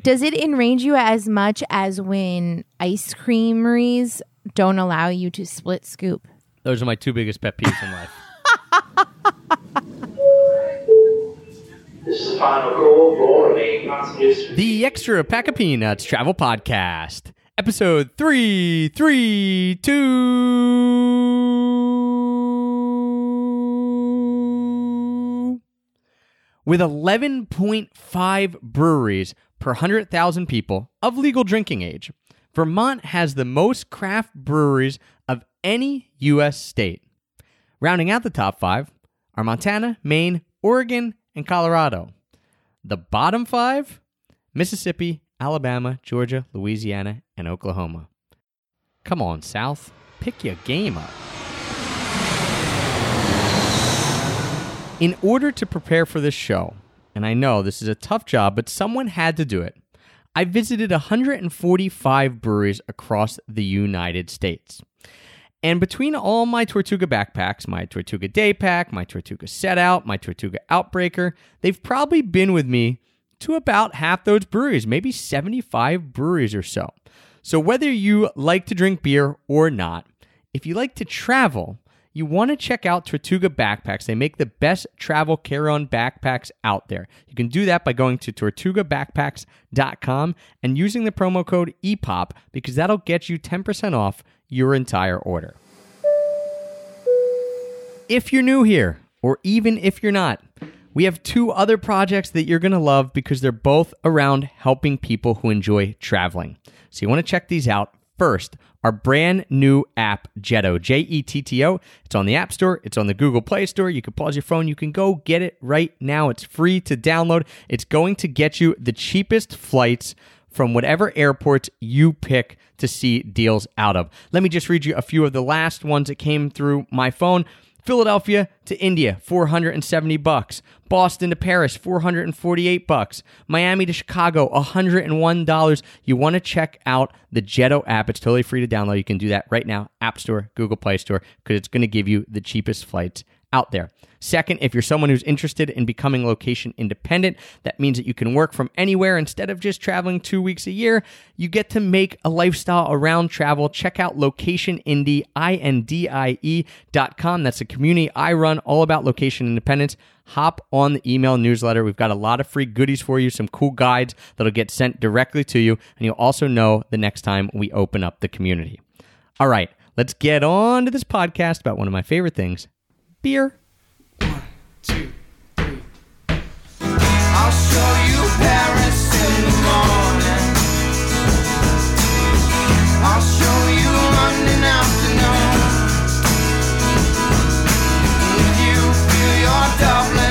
Does it enrage you as much as when ice creameries don't allow you to split scoop? Those are my two biggest pet peeves in life. This is the final call for remaining the Extra Pack of Peanuts Travel Podcast, episode 332. With 11.5 breweries per 100,000 people of legal drinking age, Vermont has the most craft breweries of any U.S. state. Rounding out the top five are Montana, Maine, Oregon, and Colorado. The bottom five Mississippi, Alabama, Georgia, Louisiana, and Oklahoma. Come on, South. Pick your game up. In order to prepare for this show, and I know this is a tough job, but someone had to do it, I visited 145 breweries across the United States. And between all my Tortuga backpacks, my Tortuga day pack, my Tortuga set out, my Tortuga outbreaker, they've probably been with me to about half those breweries, maybe 75 breweries or so. So whether you like to drink beer or not, if you like to travel, you want to check out Tortuga Backpacks. They make the best travel carry on backpacks out there. You can do that by going to tortugabackpacks.com and using the promo code EPOP because that'll get you 10% off your entire order. If you're new here, or even if you're not, we have two other projects that you're going to love because they're both around helping people who enjoy traveling. So you want to check these out. First, our brand new app, Jetto, J E T T O. It's on the App Store, it's on the Google Play Store. You can pause your phone, you can go get it right now. It's free to download. It's going to get you the cheapest flights from whatever airports you pick to see deals out of. Let me just read you a few of the last ones that came through my phone. Philadelphia to India, 470 bucks. Boston to Paris, 448 bucks. Miami to Chicago, $101. You want to check out the Jetto app. It's totally free to download. You can do that right now, App Store, Google Play Store, because it's going to give you the cheapest flights out there. Second, if you're someone who's interested in becoming location independent, that means that you can work from anywhere instead of just traveling two weeks a year. You get to make a lifestyle around travel. Check out Location Indie, I-N-D-I-E dot com. That's a community I run all about location independence. Hop on the email newsletter. We've got a lot of free goodies for you, some cool guides that'll get sent directly to you, and you'll also know the next time we open up the community. All right, let's get on to this podcast about one of my favorite things beer. Two, three. I'll show you Paris in the morning. I'll show you London afternoon. If you feel your Dublin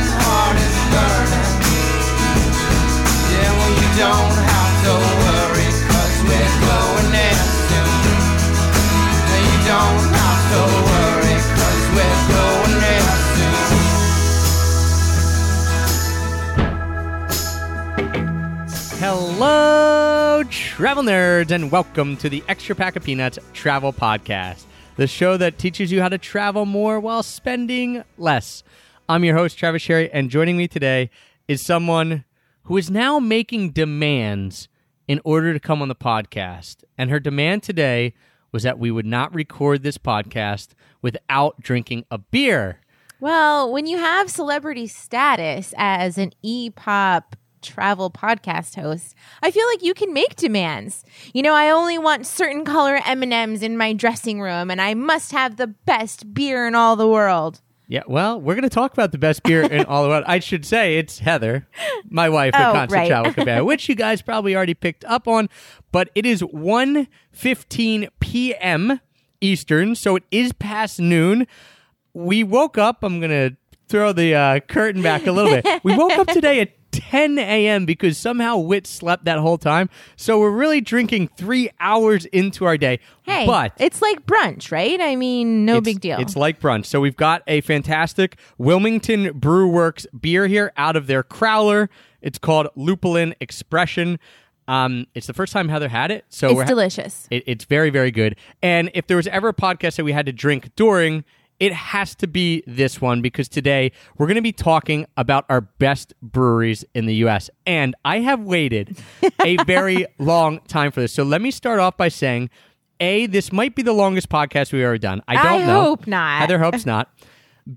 travel nerds, and welcome to the Extra Pack of Peanuts Travel Podcast, the show that teaches you how to travel more while spending less. I'm your host, Travis Sherry, and joining me today is someone who is now making demands in order to come on the podcast. And her demand today was that we would not record this podcast without drinking a beer. Well, when you have celebrity status as an e-pop travel podcast host, I feel like you can make demands. You know, I only want certain color M&Ms in my dressing room and I must have the best beer in all the world. Yeah, well, we're going to talk about the best beer in all the world. I should say it's Heather, my wife at Oh, Constant right. Travel Cabana, which you guys probably already picked up on. But it is 1.15 p.m. Eastern, so it is past noon. We woke up. I'm going to throw the uh, curtain back a little bit. We woke up today at 10 a.m. because somehow Wit slept that whole time. So we're really drinking three hours into our day. Hey, but it's like brunch, right? I mean, no big deal. It's like brunch. So we've got a fantastic Wilmington Brew Works beer here out of their crowler. It's called Lupulin Expression. Um, it's the first time Heather had it, so it's we're ha- delicious. it, it's very very good. And if there was ever a podcast that we had to drink during, it has to be this one because today we're going to be talking about our best breweries in the US. And I have waited a very long time for this. So let me start off by saying A, this might be the longest podcast we've ever done. I don't I know. hope not. Heather hopes not.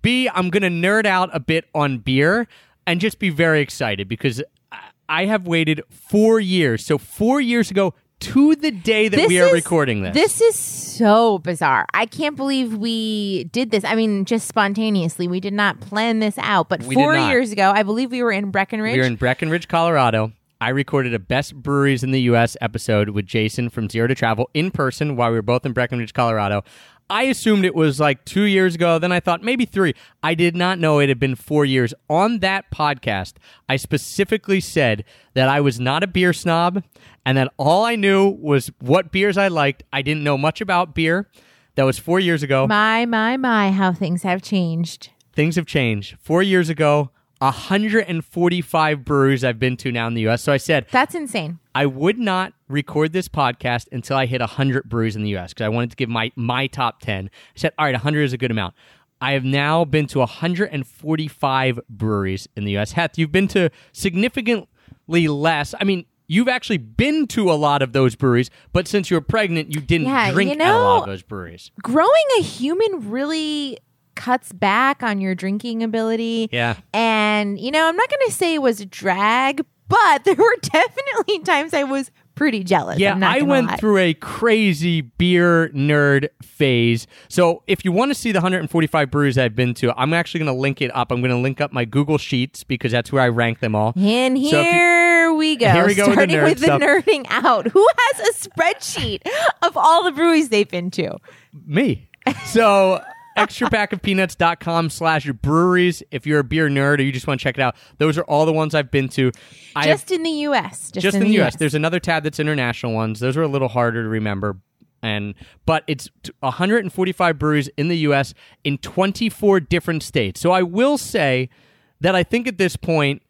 B, I'm going to nerd out a bit on beer and just be very excited because I- I have waited four years. So, four years ago to the day that This we are is- recording this. This is so bizarre. I can't believe we did this. I mean, just spontaneously. We did not plan this out. But We four years ago, I believe we were in Breckenridge. We were in Breckenridge, Colorado. I recorded a best breweries in the U.S. episode with Jason from Zero to Travel in person while we were both in Breckenridge, Colorado. I assumed it was like two years ago. Then I thought maybe three. I did not know it had been four years. On that podcast, I specifically said that I was not a beer snob and that all I knew was what beers I liked. I didn't know much about beer. That was four years ago. my, my, my, how things have changed. things have changed. Four years ago, 145 breweries I've been to now in the U.S. So I said That's insane. I would not record this podcast until I hit 100 breweries in the U.S. because I wanted to give my my top 10. I said, all right, 100 is a good amount. I have now been to 145 breweries in the U.S. Heth, you've been to significantly less. I mean. You've actually been to a lot of those breweries, but since you were pregnant, you didn't Yeah, drink you at a lot of those breweries. Growing a human really cuts back on your drinking ability. Yeah. And, you know, I'm not going to say it was a drag, but there were definitely times I was pretty jealous. Yeah, I went lie. through a crazy beer nerd phase. So if you want to see the 145 breweries I've been to, I'm actually going to link it up. I'm going to link up my Google Sheets because that's where I rank them all. And So you- here we go. Here we go with the Starting nerd with the nerding out. Who has a spreadsheet of all the breweries they've been to? Me. So extrapackofpeanuts.com slash breweries. If you're a beer nerd or you just want to check it out, those are all the ones I've been to. I have Just in the U.S. Just, just in the US. There's another tab that's international ones. Those are a little harder to remember. And but it's 145 breweries in the US in 24 different states. So I will say that I think at this point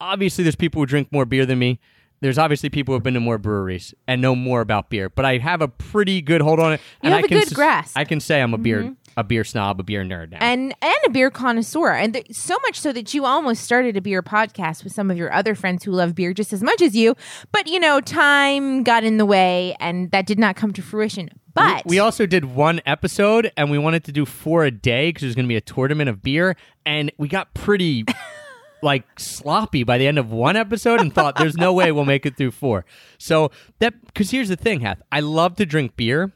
obviously there's people who drink more beer than me. There's obviously people who have been to more breweries and know more about beer, but I have a pretty good hold on it. You and have I a can good grasp. Mm-hmm. I can say I'm a beer a beer snob, a beer nerd now. and and a beer connoisseur, and th- so much so that you almost started a beer podcast with some of your other friends who love beer just as much as you. But you know, time got in the way, and that did not come to fruition. But we also did one episode and we wanted to do four a day because there's going to be a tournament of beer and we got pretty like sloppy by the end of one episode and thought there's no way we'll make it through four so that because here's the thing Heth, i love to drink beer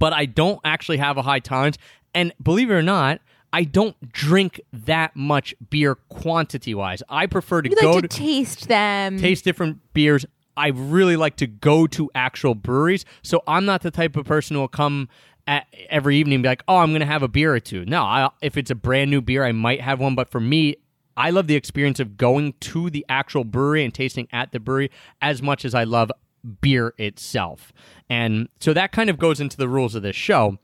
but i don't actually have a high tolerance and believe it or not i don't drink that much beer quantity wise i prefer to you go like to to taste them. taste different beers. I really like to go to actual breweries. So I'm not the type of person who will come at every evening and be like, oh, I'm going to have a beer or two. No, I, if it's a brand new beer, I might have one. But for me, I love the experience of going to the actual brewery and tasting at the brewery as much as I love beer itself. And so that kind of goes into the rules of this show.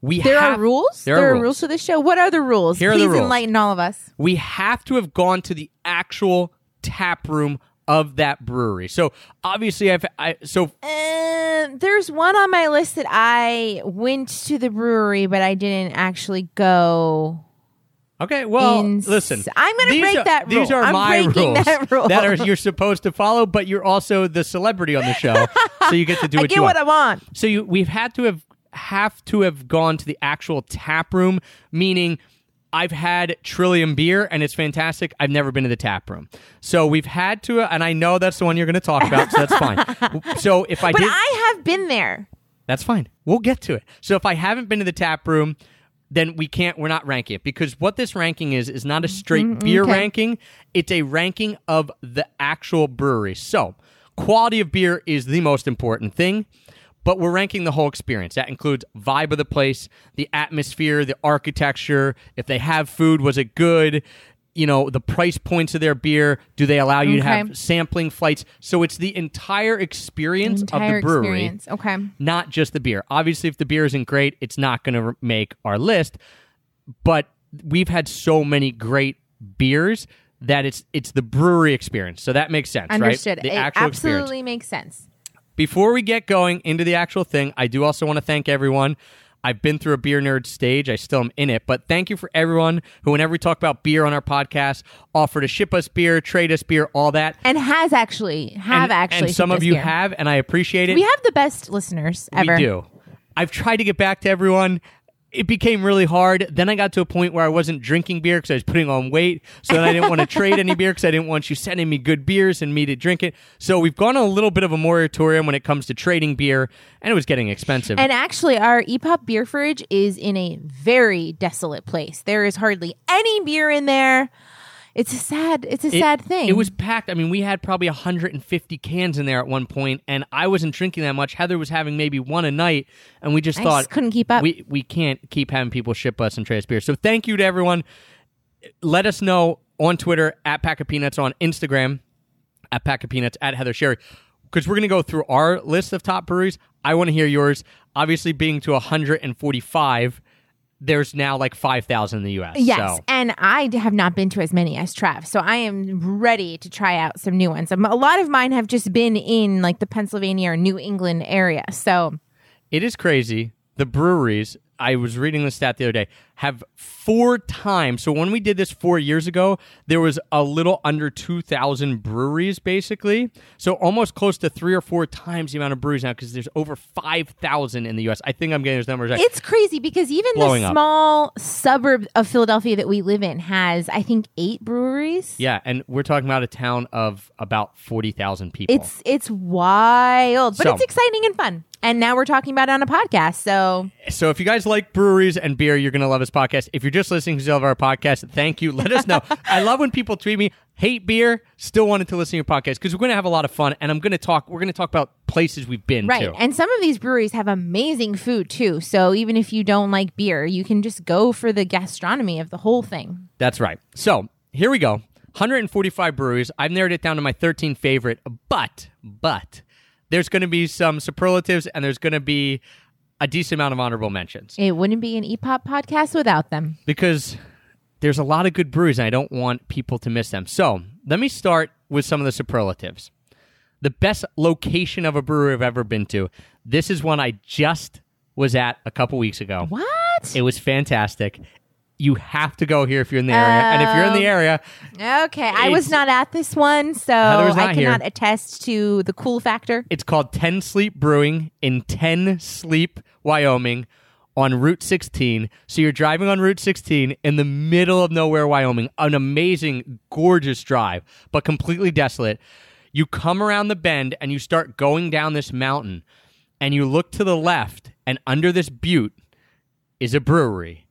We there have, are rules. There, are, rules. to this show. What are the rules? Here are Please the rules. enlighten all of us. we have to have gone to the actual tap room of that brewery. So obviously, I've I, so Uh, there's one on my list that I went to the brewery, but I didn't actually go. Okay. Well, Ins- listen, I'm gonna break are, that These rule. are I'm my rules that rule. are you're supposed to follow, but you're also the celebrity on the show, so you get to do I what get you what want. I want. So you we've had to have have to have gone to the actual tap room, meaning I've had Trillium beer and it's fantastic. I've never been to the tap room. So we've had to and I know that's the one you're going to talk about, so that's fine. So if I But did I have been there. that's fine. We'll get to it. So if I haven't been to the tap room, then we can't we're not ranking it because what this ranking is is not a mm-hmm. straight mm-hmm. beer okay. ranking. It's a ranking of the actual brewery. So, quality of beer is the most important thing, but we're ranking the whole experience. That includes vibe of the place, the atmosphere, the architecture, if they have food, was it good? You know, the price points of their beer, do they allow you to have sampling flights? So it's the entire experience Entire of the brewery experience. Okay. not just the beer. Obviously, if the beer isn't great, it's not going to make our list. But we've had so many great beers that it's it's the brewery experience. So that makes sense, Understood. right? The it actual absolutely experience. makes sense. Before we get going into the actual thing, I do also want to thank everyone. I've been through a beer nerd stage. I still am in it. But thank you for everyone who, whenever we talk about beer on our podcast, offer to ship us beer, trade us beer, all that. and has actually have and, actually and some of you beer. have, and I appreciate it. We have the best listeners ever. We do. I've tried to get back to everyone. It became really hard. Then I got to a point where I wasn't drinking beer because I was putting on weight. So then I didn't want to trade any beer because I didn't want you sending me good beers and me to drink it. So we've gone on a little bit of a moratorium when it comes to trading beer, and it was getting expensive. And actually, our EPOP beer fridge is in a very desolate place. There is hardly any beer in there. It's a sad. It's a It- sad thing. It was packed. I mean, we had probably 150 cans in there at one point, and I wasn't drinking that much. Heather was having maybe one a night, and we just I thought just couldn't keep up. We we can't keep having people ship us and trade us beer. So thank you to everyone. Let us know on Twitter at Pack of Peanuts, on Instagram at Pack of Peanuts, at Heather Sherry, because we're going to go through our list of top breweries. I want to hear yours. Obviously, being to 145, there's now like 5,000 in the U.S. Yes, So. and I have not been to as many as Trav, so I am ready to try out some new ones. Um, A lot of mine have just been in like the Pennsylvania or New England area. So It is crazy. The breweries, I was reading the stat the other day, have four times. So when we did this four years ago, there was a little under 2,000 breweries, basically. So almost close to three or four times the amount of breweries now because there's over 5,000 in the U.S. I think I'm getting those numbers right. it's crazy because even the up. small suburb of Philadelphia that we live in has, I think, eight breweries. yeah, and we're talking about a town of about 40,000 people. It's it's wild, but So- it's exciting and fun. And now we're talking about it on a podcast. So So if you guys like breweries and beer, you're going to love this podcast. If you're just listening to our podcast, thank you. Let us know. I love when people tweet me, hate beer, still wanted to listen to your podcast because we're going to have a lot of fun and I'm going to talk, we're going to talk about places we've been right, to. and some of these breweries have amazing food too. So even if you don't like beer, you can just go for the gastronomy of the whole thing. That's right. So here we go. 145 breweries. I've narrowed it down to my 13 favorite, but, but there's going to be some superlatives and there's going to be a decent amount of honorable mentions. It wouldn't be an EPOP podcast without them. because there's a lot of good breweries and I don't want people to miss them. So let me start with some of the superlatives. The best location of a brewery I've ever been to. This is one I just was at a couple weeks ago. What? It was fantastic. You have to go here if you're in the area. And if you're in the oh. area, Okay, I was not at this one, so I here. cannot attest to the cool factor. it's called 10 Sleep Brewing in 10 Sleep, Wyoming on Route 16. So you're driving on Route 16 in the middle of nowhere, Wyoming. An amazing, gorgeous drive, but completely desolate. You come around the bend and you start going down this mountain, and you look to the left, and under this butte is a brewery.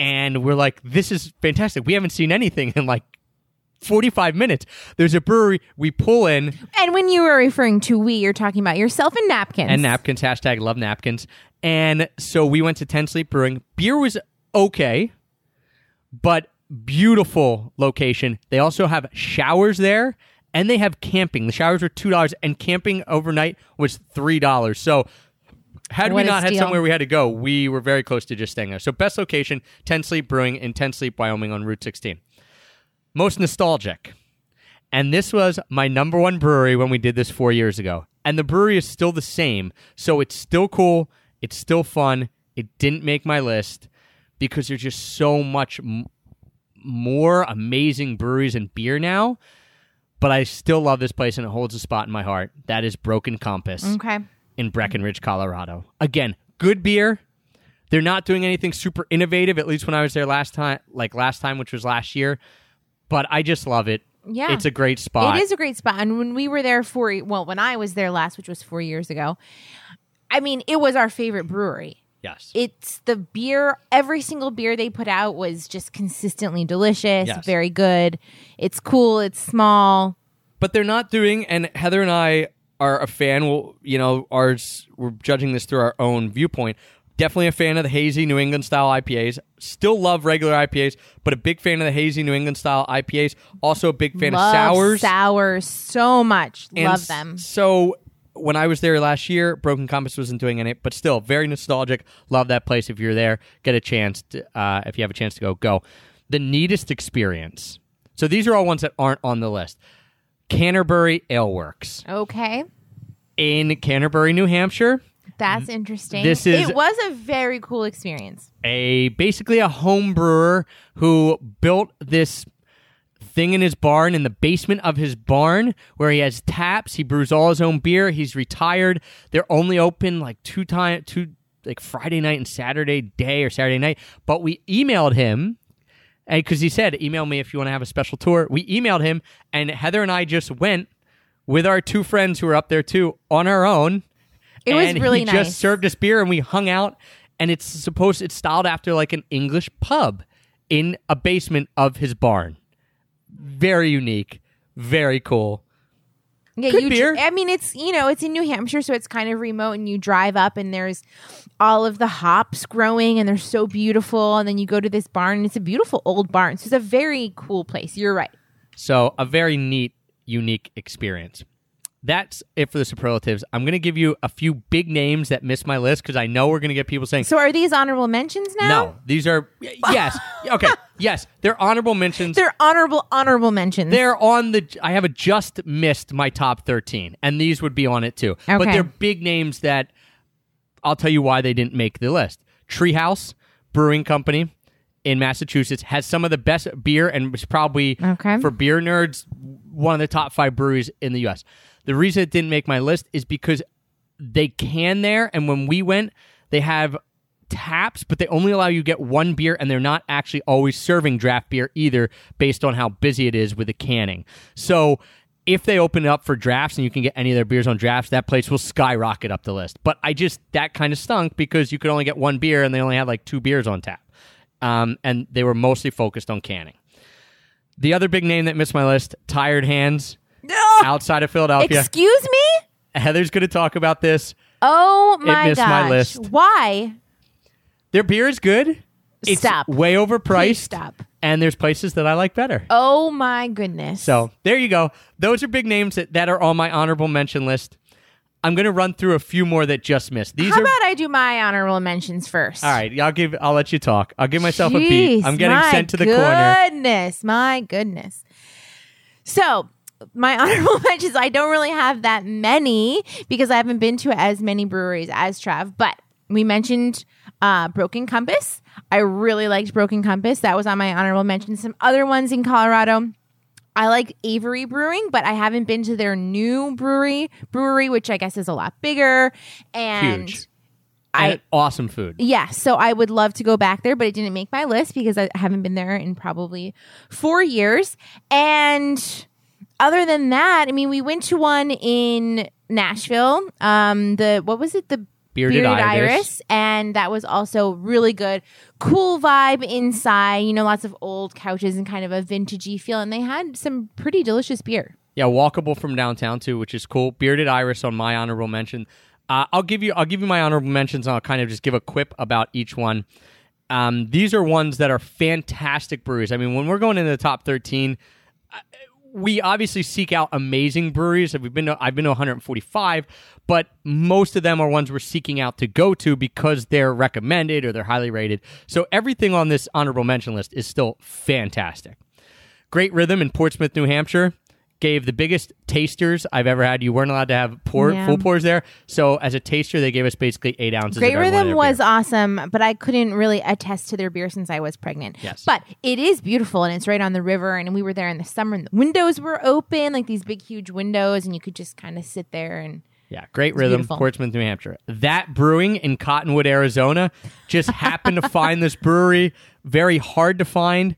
And we're like, this is fantastic. We haven't seen anything in like 45 minutes. There's a brewery. We pull in, And when you were referring to we, you're talking about yourself and napkins. and napkins hashtag love napkins and so we went to 10 sleep brewing beer was okay but beautiful location they also have showers there and they have camping the showers were $2 and camping overnight was $3 so had What we not had somewhere we had to go we were very close to just staying there so best location 10 sleep brewing in 10 sleep wyoming on route 16 most nostalgic and this was my number one brewery when we did this four years ago. And the brewery is still the same. So it's still cool. It's still fun. It didn't make my list because there's just so much m- more amazing breweries and beer now. But I still love this place and it holds a spot in my heart. That is Broken Compass Okay. In Breckenridge, Colorado. Again, good beer. They're not doing anything super innovative, at least when I was there last time, like last time, which was last year. But I just love it. Yeah. It's a great spot. It is a great spot. And when we were there for, well, when I was there last, which was four years ago, I mean, it was our favorite brewery. Yes. It's the beer, every single beer they put out was just consistently delicious, Yes. very good. It's cool, it's small. but they're not doing and heather and i are a fan well you know ours we're judging this through our own viewpoint. Definitely a fan of the hazy new england style ipas still love regular ipas but a big fan of the hazy new england style ipas also a big fan Love of sours. Sours so much. And Love them. so when i was there last year broken compass wasn't doing any but still very nostalgic. Love that place if you're there. Get a chance to, uh, if you have a chance to go go. The neatest experience. So these are all ones that aren't on the list canterbury ale works Okay. in Canterbury, New Hampshire. That's interesting. This is- it was a very cool experience. a basically a home brewer who built this thing in his barn in the basement of his barn where he has taps he brews all his own beer he's retired they're only open like two time two like friday night and saturday day or saturday night but we emailed him because he said email me if you want to have a special tour. We emailed him and heather and i just went with our two friends who were up there too on our own. It was and really he nice. just served us beer and we hung out and it's supposed it's styled after like an english pub in a basement of his barn. Very unique very cool Yeah, you. beer. I mean, it's you know, it's in New Hampshire, so it's kind of remote, and you drive up, and there's all of the hops growing, and they're so beautiful. And then you go to this barn, and it's a beautiful old barn. So it's a very cool place. You're right. so a very neat unique experience that's it for the superlatives i'm going to give you a few big names that missed my list because i know we're going to get people saying So are these honorable mentions now? no these are yes okay yes they're honorable mentions they're honorable honorable mentions. They're on the. I have a just missed my top thirteen, and these would be on it too. But they're big names that I'll tell you why they didn't make the list. Treehouse Brewing Company in Massachusetts has some of the best beer, and it's probably Okay. for beer nerds one of the top five breweries in the U.S. The reason it didn't make my list is because they can there, and when we went, they have taps, but they only allow you to get one beer, and they're not actually always serving draft beer either, based on how busy it is with the canning. So if they open it up for drafts and you can get any of their beers on drafts, that place will skyrocket up the list. But I just that kind of stunk because you could only get one beer, and they only had like two beers on tap, um, and they were mostly focused on canning. The other big name that missed my list, Tired Hands, outside of Philadelphia. Excuse me. Heather's going to talk about this. Oh my missed gosh! my list. Why? Their beer is good. It's Stop. way overpriced. Please stop. And there's places that I like better. Oh my goodness! So there you go. Those are big names that, that are on my honorable mention list. I'm going to run through a few more that just missed. These how are about I do my honorable mentions first? all right. I'll give. I'll let you talk. I'll give myself a beat. I'm getting sent to the corner. My goodness, my goodness. So my honorable mentions, I don't really have that many because I haven't been to as many breweries as Trav, but we mentioned uh, Broken Compass. I really liked Broken Compass. That was on my honorable mention. Some other ones in Colorado. I like Avery Brewing, but I haven't been to their new brewery, brewery, which I guess is a lot bigger. And Huge. I And awesome food. yeah, so I would love to go back there, but it didn't make my list because I haven't been there in probably four years. And other than that, I mean, we went to one in Nashville. Um, the what was it? The Bearded Iris. and that was also really good. Cool vibe inside. You know, lots of old couches and kind of a vintagey feel, and they had some pretty delicious beer. Yeah, walkable from downtown too, which is cool. Bearded Iris on my honorable mention. Uh, I'll give you I'll give you my honorable mentions. And I'll kind of just give a quip about each one. Um, these are ones that are fantastic breweries. I mean, when we're going into the top thirteen, we obviously seek out amazing breweries. We've been to, I've been to 145, but most of them are ones we're seeking out to go to because they're recommended or they're highly rated. So everything on this honorable mention list is still fantastic. Great Rhythm in Portsmouth, New Hampshire. Gave the biggest tasters I've ever had. You weren't allowed to have pour, Yeah. full pours there. So as a taster, they gave us basically eight ounces. Great Rhythm was beer. awesome, but I couldn't really attest to their beer since I was pregnant. Yes. But it is beautiful and it's right on the river. And we were there in the summer and the windows were open, like these big, huge windows, and you could just kind of sit there and. Yeah, great rhythm, beautiful. Portsmouth, New Hampshire. That brewing in Cottonwood, Arizona, just happened to find this brewery. Very hard to find.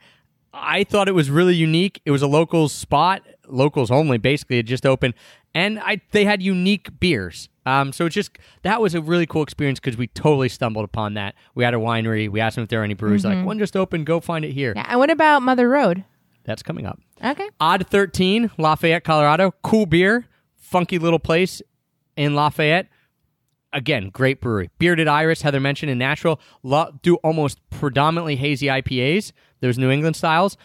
I thought it was really unique. It was a local spot, locals only. Basically, it just opened, and I they had unique beers. Um, so it's just that was a really cool experience because we totally stumbled upon that. We had a winery. We asked them if there were any breweries. Like one just opened. Go find it here. Mm-hmm. Yeah. And what about Mother Road? That's coming up. Okay. Odd 13, Lafayette, Colorado. Cool beer, funky little place in Lafayette. Again, great brewery. Bearded Iris, Heather mentioned in Nashville, do almost predominantly hazy IPAs. There's New England styles,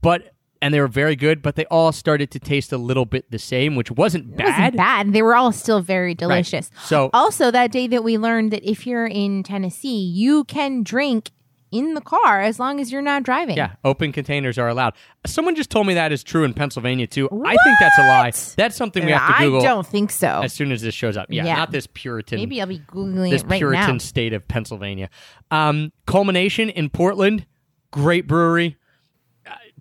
but and they were very good, but they all started to taste a little bit the same, which wasn't It bad. wasn't bad. They were all still very delicious. So- also that day that we learned that if you're in Tennessee, you can drink in the car as long as you're not driving. Yeah, open containers are allowed. Someone just told me that is true in Pennsylvania too. I think that's a lie. That's something we have to Google. I don't think so. as soon as this shows up. Yeah, Yeah. not this Puritan. Maybe I'll be googling this right Puritan now. state of Pennsylvania. Um, culmination in Portland, great brewery.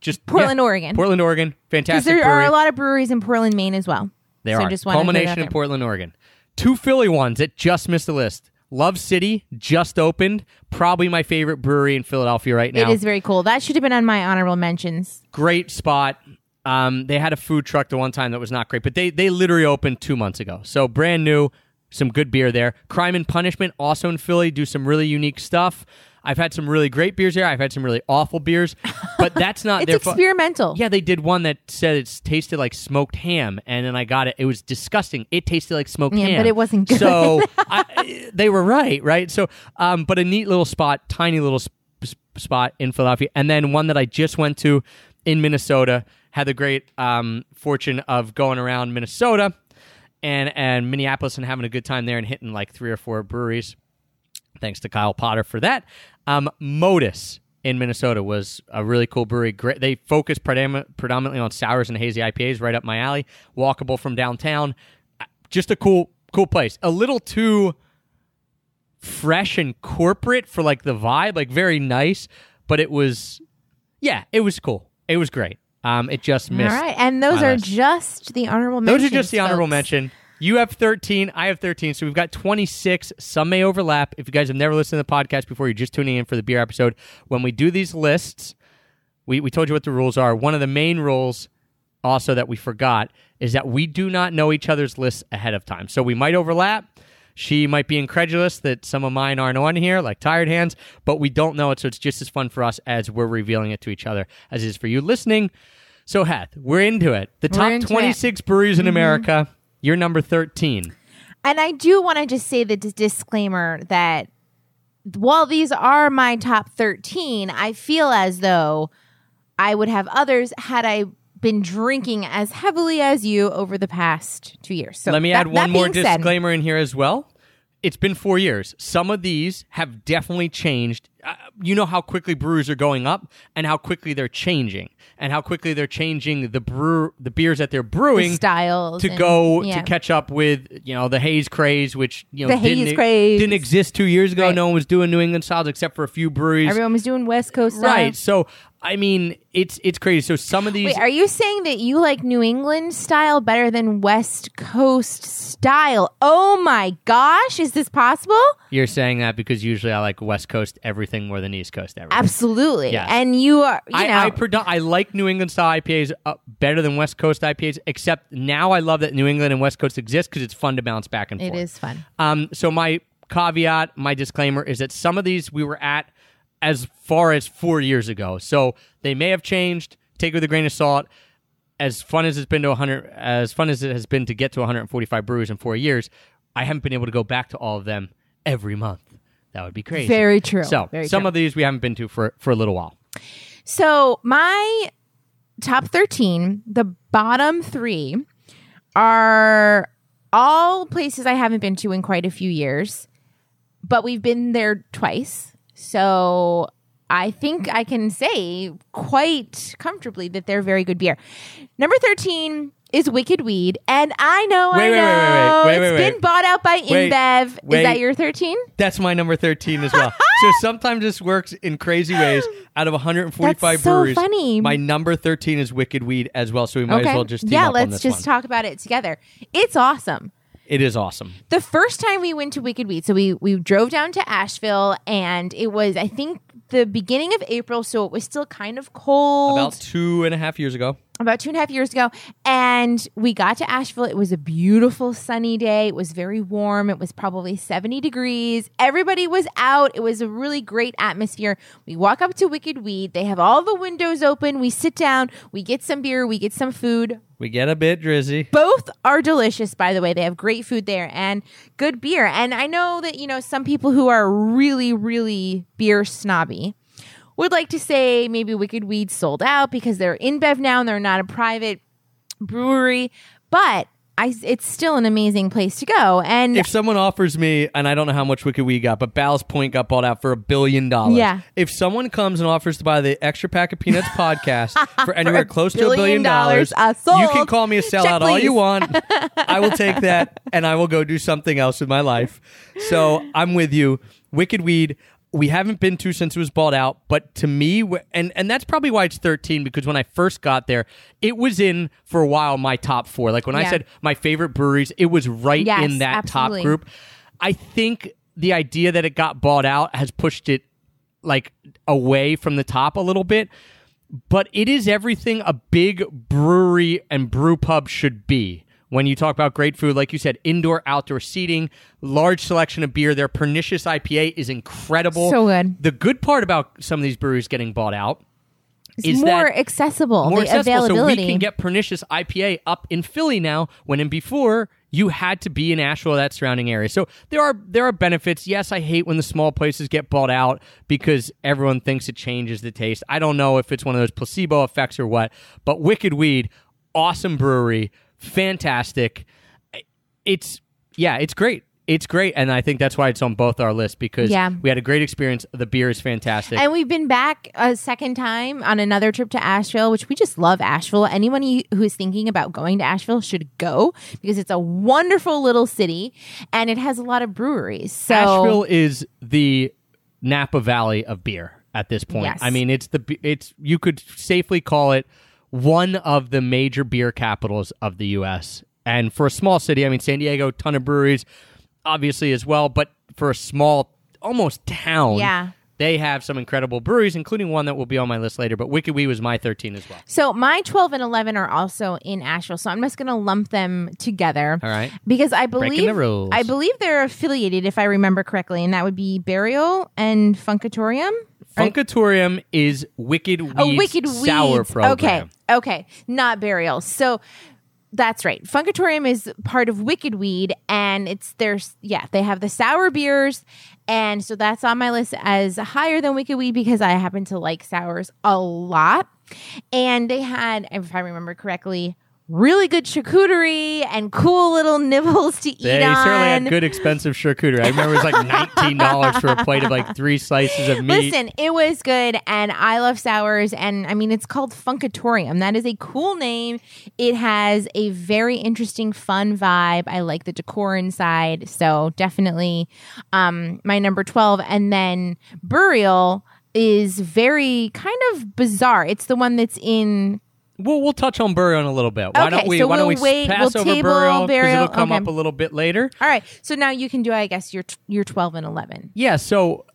Just Portland, yeah. Oregon. Portland, Oregon, Because fantastic there brewery. are a lot of breweries in Portland, Maine as well. There so are. Just wanted to put it out Culmination in. Portland, Oregon. Two Philly ones that just missed the list. Love City just opened. Probably my favorite brewery in Philadelphia right now. It is very cool. That should have been on my honorable mentions. great spot. Um, they had a food truck the one time that was not great, but they they literally opened two months ago. So brand new, some good beer there. Crime and Punishment also in Philly do some really unique stuff. I've had some really great beers here. I've had some really awful beers, but that's not It's their fu- experimental. yeah, they did one that said it tasted like smoked ham, and then I got it. It was disgusting. It tasted like smoked Yeah, ham, but it wasn't good. So I, they were right, right? So, um, but a neat little spot, tiny little sp- sp- spot in Philadelphia, and then one that I just went to in Minnesota. Had the great um, fortune of going around Minnesota and and Minneapolis and having a good time there and hitting like three or four breweries thanks to Kyle Potter for that. Um, Modist in Minnesota was a really cool brewery. Great, they focus predominantly on sours and hazy IPAs, right up my alley. Walkable from downtown, Uh, just a cool, cool place. A little too fresh and corporate for like the vibe, like very nice, but it was, yeah, it was cool. It was great. Um, it just missed. right. And those are list. just the honorable Those are just the honorable folks. mention. You have 13. I have 13. So we've got 26. Some may overlap. If you guys have never listened to the podcast before, you're just tuning in for the beer episode. When we do these lists, we, we told you what the rules are. One of the main rules, also that we forgot, is that we do not know each other's lists ahead of time. So we might overlap. She might be incredulous that some of mine aren't on here, like Tired Hands, but we don't know it. So it's just as fun for us as we're revealing it to each other as it is for you listening. So, Heth, we're into it. The We're top into it. Mm-hmm. 26 breweries in America. You're number 13. And I do want to just say the dis- disclaimer that while these are my top 13, I feel as though I would have others had I been drinking as heavily as you over the past two years. So Let me that- add one more being said- disclaimer in here as well. It's been four years. Some of these have definitely changed. Uh, you know how quickly brews are going up, and how quickly they're changing, and how quickly they're changing the brew, the beers that they're brewing the styles to and- go yeah. to catch up with you know the haze craze, which you know The haze didn't, craze. didn't exist two years ago. Right. No one was doing New England styles except for a few breweries. Everyone was doing West Coast right. So I mean, it's it's crazy. So some of these Wait, are you saying that you like New England style better than West Coast style? Oh my gosh, is this possible? you're saying that because usually I like West Coast everything more than East Coast everything. Absolutely. Yes. And you are, you I, know, I, I like New England style IPAs uh, better than West Coast IPAs, except now I love that New England and West Coast exist because it's fun to bounce back and forth. It is fun. Um, so my caveat, my disclaimer is that some of these we were at as far as four years ago, so they may have changed. Take it with a grain of salt. As fun as it's been to 100, as fun as it has been to get to 145 breweries in four years, I haven't been able to go back to all of them every month. That would be crazy. Very true. So Very some true. of these we haven't been to for for a little while. So my top 13, the bottom three are all places I haven't been to in quite a few years, but we've been there twice. So I think I can say quite comfortably that they're very good beer. Number 13 is Wicked Weed. And I know, Wait, I wait, wait, wait, know, wait, wait, it's been bought out by InBev. Is that your 13? That's my number 13 as well. so sometimes this works in crazy ways. Out of 145 That's so breweries, funny. my number 13 is Wicked Weed as well. So we might as well just team yeah, up let's this just one. talk about it together. It's awesome. It is awesome. The first time we went to Wicked Weed, so we we drove down to Asheville, and it was I think the beginning of April, so it was still kind of cold. About two and a half years ago. about two and a half years ago. And we got to Asheville. It was a beautiful sunny day. It was very warm. It was probably 70 degrees. Everybody was out. It was a really great atmosphere. We walk up to Wicked Weed. They have all the windows open. We sit down. We get some beer. We get some food. We get a bit drizzy. Both are delicious, by the way. They have great food there and good beer. And I know that, you know, some people who are really, really beer snobby would like to say maybe Wicked Weed sold out because they're InBev now and they're not a private brewery. But I it's still an amazing place to go. And If someone offers me, and I don't know how much Wicked Weed got, but Ballast Point got bought out for a billion dollars. Yeah. If someone comes and offers to buy the Extra Pack of Peanuts podcast for anywhere a close to a billion dollars, you can call me a sellout Check, all you want. I will take that, and I will go do something else with my life. So I'm with you. Wicked Weed. We haven't been to since it was bought out, but to me, and and that's probably why it's 13 because when I first got there, it was in for a while my top four. Like when I said my favorite breweries, it was right Yes, in that absolutely. top group. I think the idea that it got bought out has pushed it like away from the top a little bit. But it is everything a big brewery and brew pub should be. When you talk about great food, like you said, indoor, outdoor seating, large selection of beer. Their pernicious IPA is incredible. So good. The good part about some of these breweries getting bought out it's is more that accessible. more accessible. So we can get pernicious IPA up in Philly now, when in before you had to be in Asheville, or that surrounding area. So there are there are benefits. Yes, I hate when the small places get bought out because everyone thinks it changes the taste. I don't know if it's one of those placebo effects or what. But Wicked Weed, awesome brewery, fantastic. It's yeah, it's great. It's great, and I think that's why it's on both our lists because Yeah. we had a great experience. The beer is fantastic. And we've been back a second time on another trip to Asheville, which we just love Asheville. Anyone who is thinking about going to Asheville should go because it's a wonderful little city and it has a lot of breweries. So Asheville is the Napa Valley of beer at this point. Yes. I mean, it's the it's you could safely call it one of the major beer capitals of the U.S. And for a small city, I mean, San Diego, ton of breweries, obviously as well. But for a small, almost town, Yeah. they have some incredible breweries, including one that will be on my list later. But Wicked Weed was my thirteen as well. So my 12 and 11 are also in Asheville. So I'm just going to lump them together. All right. Because I believe. I believe they're affiliated if I remember correctly and that would be Burial and Funkatorium. Or- Funkatorium is Wicked oh, Weed's Oh, Wicked Weeds. program. Okay, okay, not burial. So that's right. Funkatorium is part of Wicked Weed, and it's there's yeah they have the sour beers, and so that's on my list as higher than Wicked Weed because I happen to like sours a lot, and they had if I remember correctly. Really good charcuterie and cool little nibbles to eat They on. certainly had good expensive charcuterie. I remember it was like nineteen dollars for a plate of like three slices of meat. Listen, it was good, and I love sours. And I mean, it's called Funkatorium. That is a cool name. It has a very interesting, fun vibe. I like the decor inside, so definitely um, my number twelve. And then Burial is very kind of bizarre. It's the one that's in Well, we'll touch on burial in a little bit. Why Okay, don't we? so why don't we'll wait- pass we'll over table burial because it'll come okay. up a little bit later? all right. So now you can do, I guess, your your twelve and eleven. Yeah. So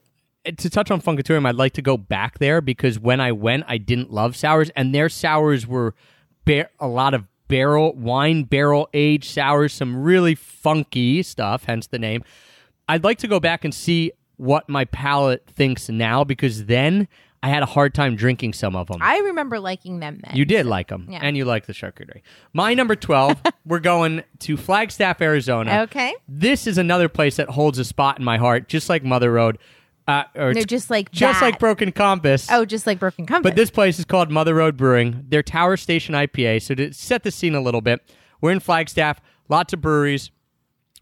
uh, to touch on Funkatorium, I'd like to go back there because when I went, I didn't love sours, and their sours were bar- a lot of barrel wine barrel aged sours, some really funky stuff. Hence the name. I'd like to go back and see what my palate thinks now because then I had a hard time drinking some of them. I remember liking them then. You did like them, Yeah. and you like the charcuterie. My number 12, we're going to Flagstaff, Arizona. Okay. This is another place that holds a spot in my heart, just like Mother Road. Uh, or They're just like just that. like Broken Compass. Oh, just like Broken Compass. But this place is called Mother Road Brewing. They're Tower Station IPA. So to set the scene a little bit, we're in Flagstaff, lots of breweries.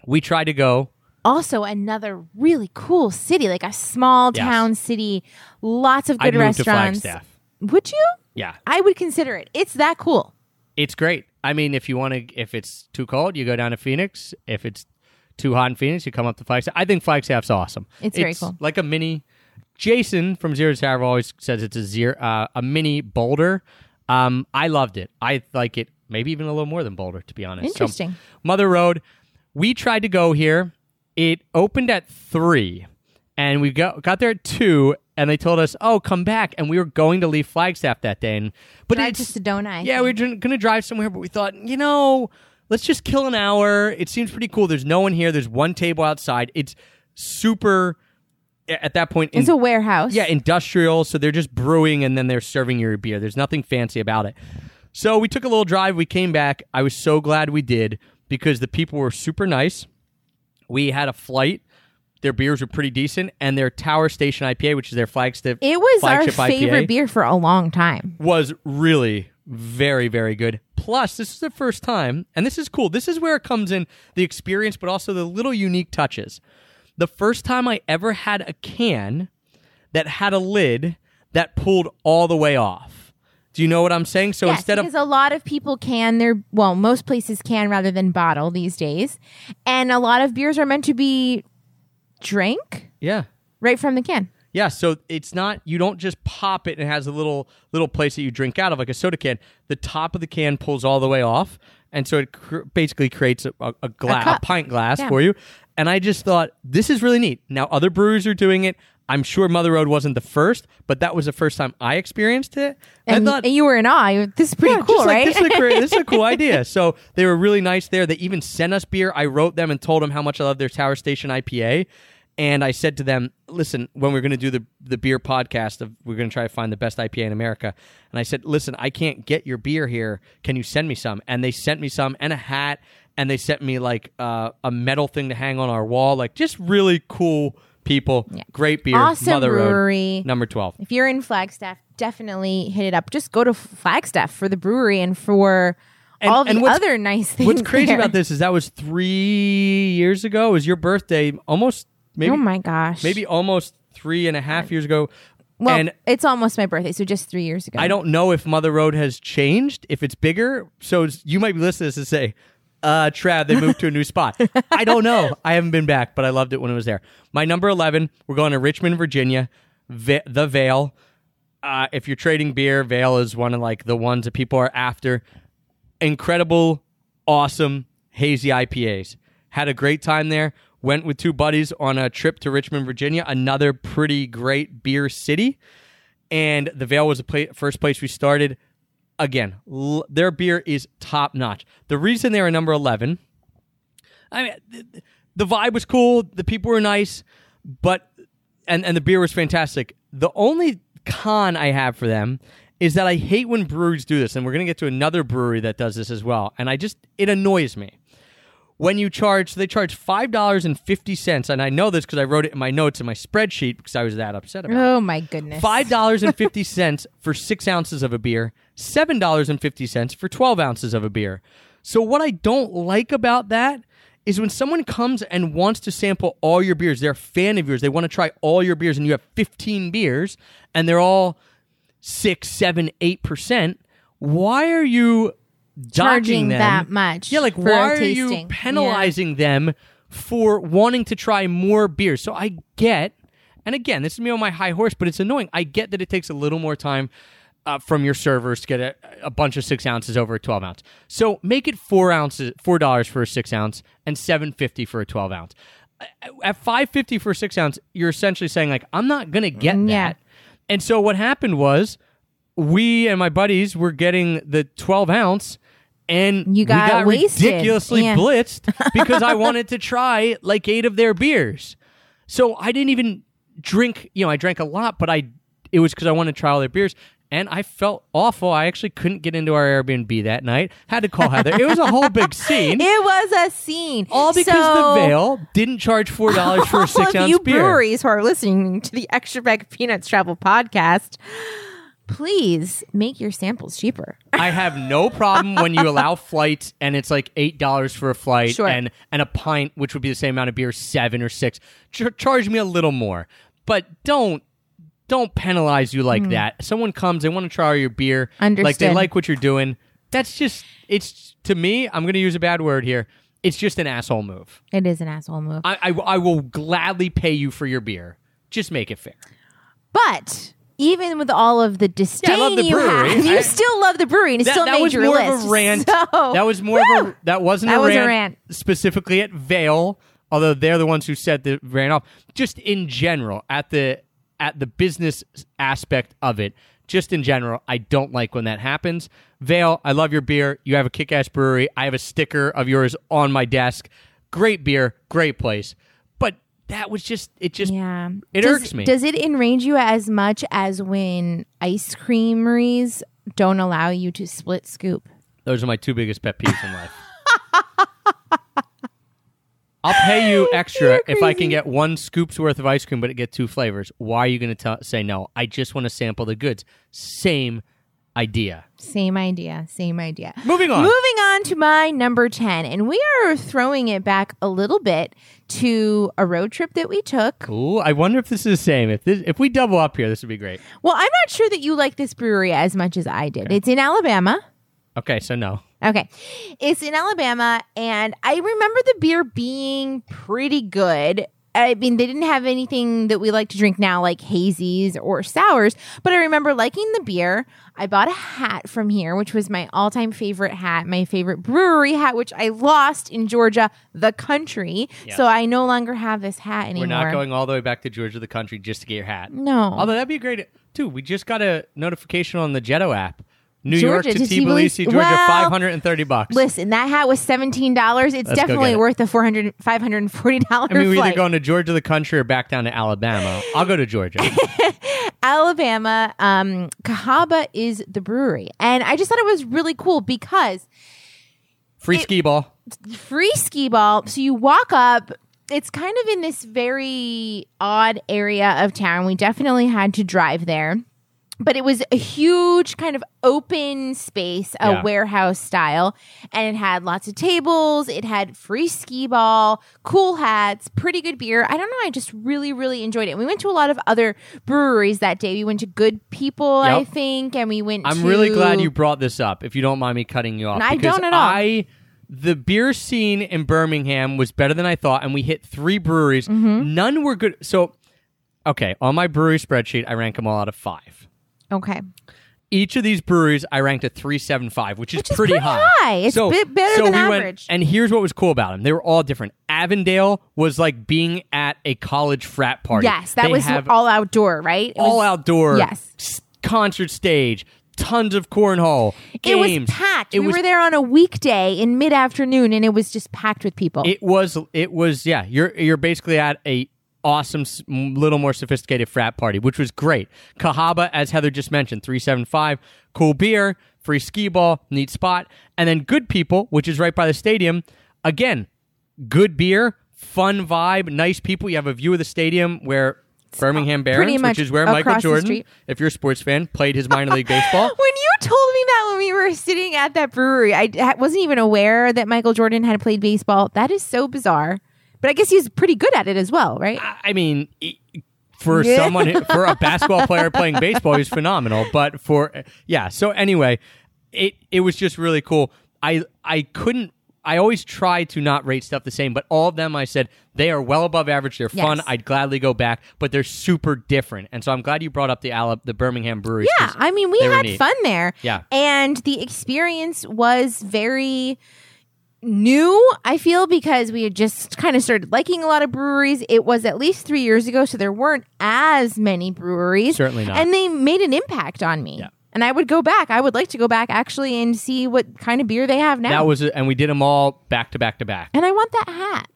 We try to go. Also another really cool city, like a small Yes. town city, lots of I'd good to restaurants. Would you? Yeah, I would consider it. It's that cool. it's great. I mean, if you want to, if it's too cold, you go down to Phoenix. If it's too hot in Phoenix, you come up to Flagstaff. I think Flagstaff's awesome. It's very cool. Like a mini. Jason from Zero to Travel always says it's a zero, uh, a mini Boulder. Um, I loved it. I like it, maybe even a little more than Boulder, to be honest. So, Interesting. Mother Road. We tried to go here. It opened at three, and we got got there at two, and they told us, "Oh, come back." And we were going to leave Flagstaff that day, and but Drive to it's Sedona. I yeah, we were going to drive somewhere, but we thought, you know, let's just kill an hour. It seems pretty cool. There's no one here. There's one table outside. It's super. At that point, It's in- a warehouse. yeah, industrial. So they're just brewing and then they're serving your beer. There's nothing fancy about it. So we took a little drive. We came back. I was so glad we did because the people were super nice. We had a flight. Their beers were pretty decent, and their Tower Station IPA, which is their flagship, It was our favorite IPA, beer for a long time. was really, Very, very good. Plus, this is the first time, and this is cool. This is where it comes in the experience, but also the little unique touches. The first time I ever had a can that had a lid that pulled all the way off. Do you know what I'm saying? So yes, instead of because a lot of people can their well, most places can rather than bottle these days, and a lot of beers are meant to be drank yeah, right from the can. Yeah, so it's not you don't just pop it and it has a little little place that you drink out of like a soda can. The top of the can pulls all the way off, and so it cr- basically creates a, a, a glass, a, cup. pint glass Yeah. for you. And I just thought this is really neat. Now other brewers are doing it. I'm sure Mother Road wasn't the first, but that was the first time I experienced it. And, I thought and you were in awe. This is pretty yeah, cool, like, right? This is, a great, this is a cool idea. So they were really nice there. They even sent us beer. I wrote them and told them how much I love their Tower Station IPA. And I said to them, listen, when we're going to do the, the beer podcast, of, we're going to try to find the best IPA in America. And I said, listen, I can't get your beer here. Can you send me some? And they sent me some and a hat. And they sent me like uh, a metal thing to hang on our wall. Like just really cool people. Yeah. Great beer. Awesome Mother brewery. Road, number 12. if you're in Flagstaff, definitely hit it up. Just go to Flagstaff for the brewery and for And- all the and what's- other nice things. What's crazy there. about this is that was three years ago. It was your birthday, almost maybe oh my gosh, maybe almost three and a half years ago. Well, and it's almost my birthday, so just three years ago. I don't know if Mother Road has changed, if it's bigger. So it's- you might be listening to this and say, uh, Trav, they moved to a new spot. I don't know. I haven't been back, but I loved it when it was there. My number 11, we're going to Richmond, Virginia, the Veil. Uh, if you're trading beer, Veil is one of like the ones that people are after. Incredible, awesome, hazy IPAs. Had a great time there. Went with two buddies on a trip to Richmond, Virginia, another pretty great beer city. And the Veil was the first place we started. Again, l- their beer is top notch. The reason they were number 11, I mean, th- th- the vibe was cool, the people were nice, but and and the beer was fantastic. The only con I have for them is that I hate when breweries do this, and we're gonna get to another brewery that does this as well, and I just it annoys me when you charge. They charge five dollars and fifty cents, and I know this because I wrote it in my notes in my spreadsheet because I was that upset about. Oh it. Oh my goodness, Five dollars and fifty cents for six ounces of a beer. Seven dollars and fifty cents for twelve ounces of a beer. So what I don't like about that is when someone comes and wants to sample all your beers. They're a fan of yours. They want to try all your beers, and you have fifteen beers, and they're all six, seven, eight percent. Why are you Charging them that much Yeah, like why are you penalizing them for wanting to try more beers? So I get, and again, this is me on my high horse, but it's annoying. I get that it takes a little more time uh, from your servers to get a, a bunch of six ounces over a twelve ounce. So make it four ounces, four dollars for a six ounce, and seven fifty for a twelve ounce. At five fifty for a six ounce, you're essentially saying like I'm not gonna get Mm, yeah. that. And so what happened was we and my buddies were getting the 12 ounce and You got we got ridiculously Yeah. blitzed because I wanted to try like eight of their beers. So I didn't even drink, you know, I drank a lot, but I it was because I wanted to try all their beers. And I felt awful. I actually couldn't get into our Airbnb that night. Had to call Heather. It was a whole big scene. It was a scene. all because So- the Veil didn't charge four dollars for a six ounce you beer. breweries who are listening to the Extra Pack of Peanuts Travel podcast, please make your samples cheaper. I have no problem when you allow flights and it's like eight dollars for a flight Sure. and and a pint, which would be the same amount of beer, seven or six. Ch- charge me a little more, but don't don't penalize you like hmm. that. Someone comes, they want to try your beer, like they. Like what you're doing. That's just it's to me. I'm going to use a bad word here. It's just an asshole move. It is an asshole move. I, I I will gladly pay you for your beer. Just make it fair. But even with all of the disdain love the you brewery. have, you I- still love the brewery and it that, still that made was your more list. of a rant. So- that was more of a that wasn't That a, was a rant rant. specifically at Veil, although they're the ones who said the ran off. Just in general, at the at the business aspect of it, just in general, I don't like when that happens. Veil, I love your beer. You have a kick ass brewery. I have a sticker of yours on my desk. Great beer, great place. That was just it just Yeah. It does, irks me. Does it enrage you as much as when ice creameries don't allow you to split scoop? Those are my two biggest pet peeves in life. I'll pay you extra if I can get one scoop's worth of ice cream, but it get two flavors. Why are you going to say no? I just want to sample the goods. Same idea. Same idea. Same idea. Moving on. Moving on to my number 10. And we are throwing it back a little bit to a road trip that we took. Ooh, I wonder if this is the same. If this, if we double up here, this would be great. Well, I'm not sure that you like this brewery as much as I did. It's in Alabama. Okay, so no. Okay. It's in Alabama, and I remember the beer being pretty good. I mean, they didn't have anything that we like to drink now, like hazies or sours, but I remember liking the beer. I bought a hat from here, which was my all time favorite hat, my favorite brewery hat, which I lost in Georgia, the country. So I no longer have this hat anymore. We're not going all the way back to Georgia, the country, just to get your hat. No. Although that'd be great. Too, we just got a notification on the Jetto app. New Georgia York to, Tbilisi, Tbilisi. Georgia, Well, 530 bucks. Listen, that hat was $17. It's Let's definitely it. worth the $400, $540 I mean, we're either going to Georgia, the country, or back down to Alabama. I'll go to Georgia. Alabama, um, Cahaba is the brewery. And I just thought it was really cool because Free It- skee ball. free skee ball. So you walk up, it's kind of in this very odd area of town. We definitely had to drive there. But it was a huge kind of open space, a Yeah. warehouse style, and it had lots of tables. It had free skee ball, cool hats, pretty good beer. I don't know. I just really, really enjoyed it. We went to a lot of other breweries that day. We went to Good People, I think, and we went. I'm to- really glad you brought this up. If you don't mind me cutting you off, I don't at all. I the beer scene in Birmingham was better than I thought, and we hit three breweries. Mm-hmm. None were good. So, okay, on my brewery spreadsheet, I rank them all out of five. Okay. Each of these breweries, I ranked a three seven five, which is Which is pretty, pretty high. It's so, bit better so than we went- average. and here's what was cool about them: they were all different. Avondale was like being at a college frat party. Yes, that They was all outdoor, right? It all was- outdoor. Yes. concert stage, tons of cornhole It was packed. It we was were there on a weekday in mid afternoon, and it was just packed with people. It was. It was. Yeah. You're. You're basically at a awesome, little more sophisticated frat party, which was great. Cahaba, as Heather just mentioned, three seven five, cool beer, free skee ball, neat spot, and then Good People, which is right by the stadium. Again, good beer, fun vibe, nice people. You have a view of the stadium where. Uh, Birmingham pretty Barons, which is where Michael Jordan, if you're a sports fan, played his minor league baseball. when you told me that when we were sitting at that brewery, I wasn't even aware that Michael Jordan had played baseball. That is so bizarre. But I guess he's pretty good at it as well, right? I mean, e- for Yeah. someone who- for a basketball player playing baseball, he's phenomenal. But for yeah, so anyway, it it was just really cool. I I couldn't. I always try to not rate stuff the same, but all of them I said they are well above average. They're fun. I'd gladly go back, but they're super different. And so I'm glad you brought up the Ala- the Birmingham Brewery. Yeah, I mean, we had fun there. Yeah. And the experience was very new, I feel, because we had just kind of started liking a lot of breweries. It was at least three years ago, so there weren't as many breweries. Certainly not. And they made an impact on me. Yeah. And I would go back. I would like to go back actually and see what kind of beer they have now. That was and we did them all back to back to back. and I want that hat.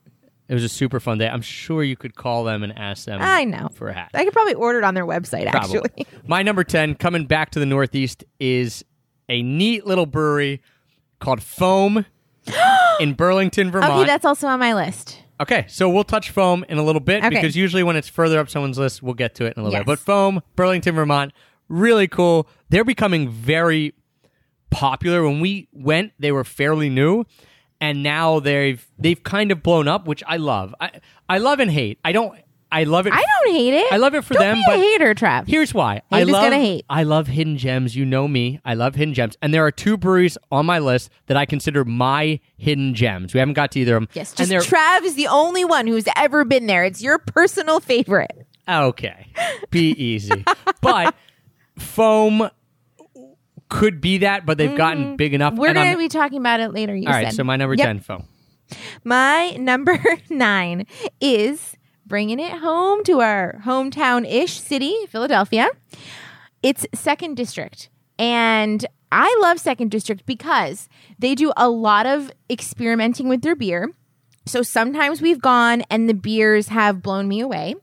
It was a super fun day. I'm sure you could call them and ask them. I know. for a hat. I could probably order it on their website, Probably. actually. My number 10, coming back to the Northeast, is a neat little brewery called Foam in Burlington, Vermont. Okay, that's also on my list. Okay, so we'll touch Foam in a little bit Okay. because usually when it's further up someone's list, we'll get to it in a little Yes. bit. But Foam, Burlington, Vermont, really cool. They're becoming very popular. When we went, they were fairly new, and now they've they've kind of blown up, which I love. I I love and hate. I don't. I love it. I don't hate it. I love it for Don't them, be but a hater, Trav. Here's why. I Hate is love gonna hate. I love hidden gems. You know me. I love hidden gems. And there are two breweries on my list that I consider my hidden gems. We haven't got to either of them. Yes, and just they're Trav is the only one who's ever been there. It's your personal favorite. okay. Be easy. but foam could be that, but they've gotten big enough. Mm-hmm. We're going to be talking about it later. You all right, said. so my number Yep. 10 foam. My number nine is bringing it home to our hometown ish city, Philadelphia. It's Second District. And I love Second District because they do a lot of experimenting with their beer. So sometimes we've gone and the beers have blown me away.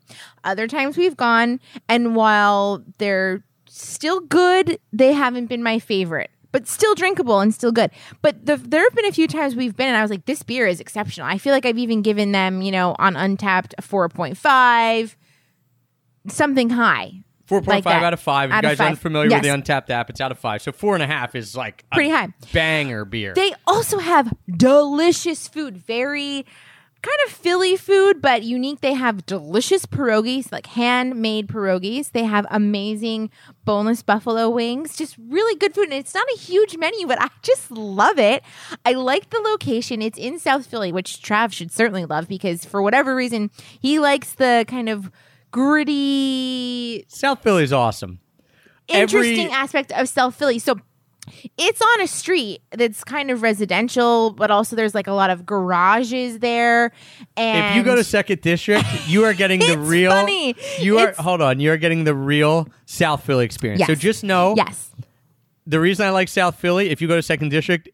Other times we've gone and while they're still good, they haven't been my favorite. But still drinkable and still good. But the, there have been a few times we've been and I was like, this beer is exceptional. I feel like I've even given them, you know, on Untappd a 4.5, something high. 4.5 Like out of five. If Out you guys are unfamiliar familiar with the Untappd app, it's out of five. So four and a half is like a Pretty high. banger beer. They also have delicious food, very kind of Philly food, but unique. They have delicious pierogies, like handmade pierogies. They have amazing boneless buffalo wings, just really good food. And it's not a huge menu, but I just love it. I like the location. It's in South Philly, which Trav should certainly love because for whatever reason, he likes the kind of gritty, South Philly's awesome. interesting Every- aspect of South Philly. So it's on a street that's kind of residential, but also there's like a lot of garages there. And If you go to Second District, you are getting the real. funny. You are It's- hold on. You are getting the real South Philly experience. So just know yes, the reason I like South Philly. If you go to Second District,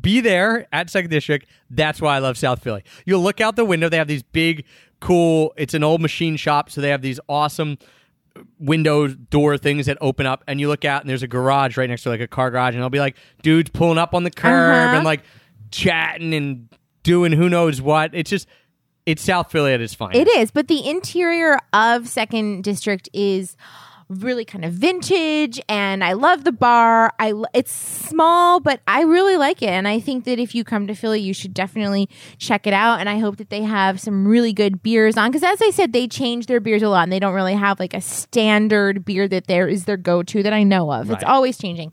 be there at Second District. That's why I love South Philly. You'll look out the window. They have these big, cool. It's an old machine shop, so they have these awesome window door things that open up, and you look out, and there's a garage right next to like a car garage, and there'll be like dudes pulling up on the curb Uh-huh. and like chatting and doing who knows what. It's just it's South Philly at its finest. it is. But the interior of Second District is really kind of vintage and I love the bar. I it's small but I really like it and I think that if you come to Philly you should definitely check it out and I hope that they have some really good beers on cuz as I said they change their beers a lot and they don't really have like a standard beer that there is their go-to that I know of. It's always changing.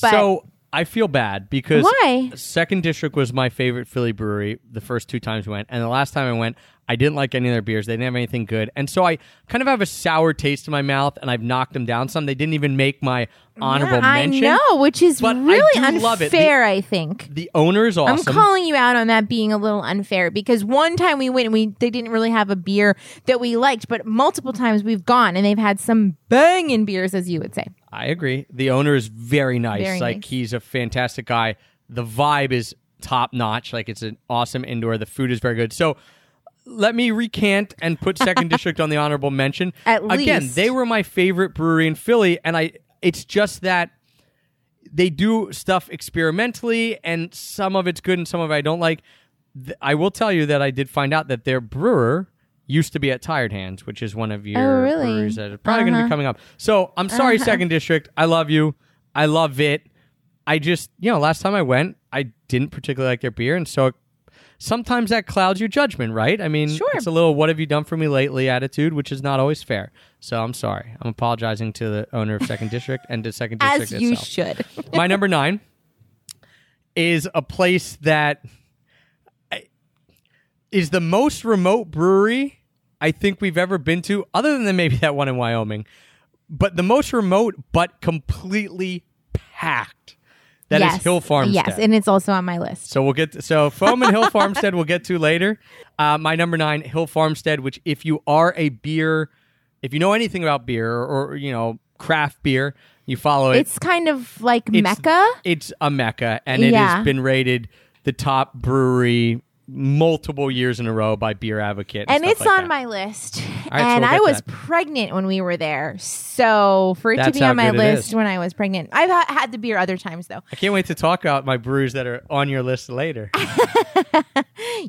But so I feel bad because Why? Second District was my favorite Philly brewery the first two times we went, and the last time I went, I didn't like any of their beers. They didn't have anything good, and so I kind of have a sour taste in my mouth, and I've knocked them down some. They didn't even make my honorable Yeah, mention. I know, which is but I really do unfair. The- I think. The owner is awesome. I'm calling you out on that being a little unfair because one time we went and we they didn't really have a beer that we liked, but multiple times we've gone and they've had some banging beers, as you would say. I agree. The owner is very nice. Very like nice. he's a fantastic guy. The vibe is top notch. Like it's an awesome indoor. The food is very good. So let me recant and put Second District on the honorable mention. At Again, least. they were my favorite brewery in Philly, and I. It's just that they do stuff experimentally, and some of it's good and some of it I don't like. Th- I will tell you that I did find out that their brewer used to be at Tired Hands, which is one of your Oh, really? breweries that are probably going to be Uh-huh. coming up. So I'm sorry, Second District. I love you. I love it. I just, you know, last time I went, I didn't particularly like their beer, and so sometimes that clouds your judgment, right? I mean, Sure. it's a little "what have you done for me lately" attitude, which is not always fair. So I'm sorry. I'm apologizing to the owner of Second District and to Second District As you itself. should. My number nine is a place that is the most remote brewery I think we've ever been to, other than maybe that one in Wyoming. But the most remote, but completely packed. That is yes. Hill Farmstead. Yes, and it's also on my list. So we'll get to, so foam and Hill Farmstead we'll get to later. Uh, my number nine, Hill Farmstead, which if you are a beer, if you know anything about beer or, or, you know craft beer, you follow it. It's kind of like It's- Mecca. It's a mecca, and it Yeah. has been rated the top brewery multiple years in a row by Beer Advocate, and, And it's like on that. my list. right, so and we'll I was that. pregnant when we were there. So for it to be on my list is. when I was pregnant, I've ha- had the beer other times though. I can't wait to talk about my brews that are on your list later.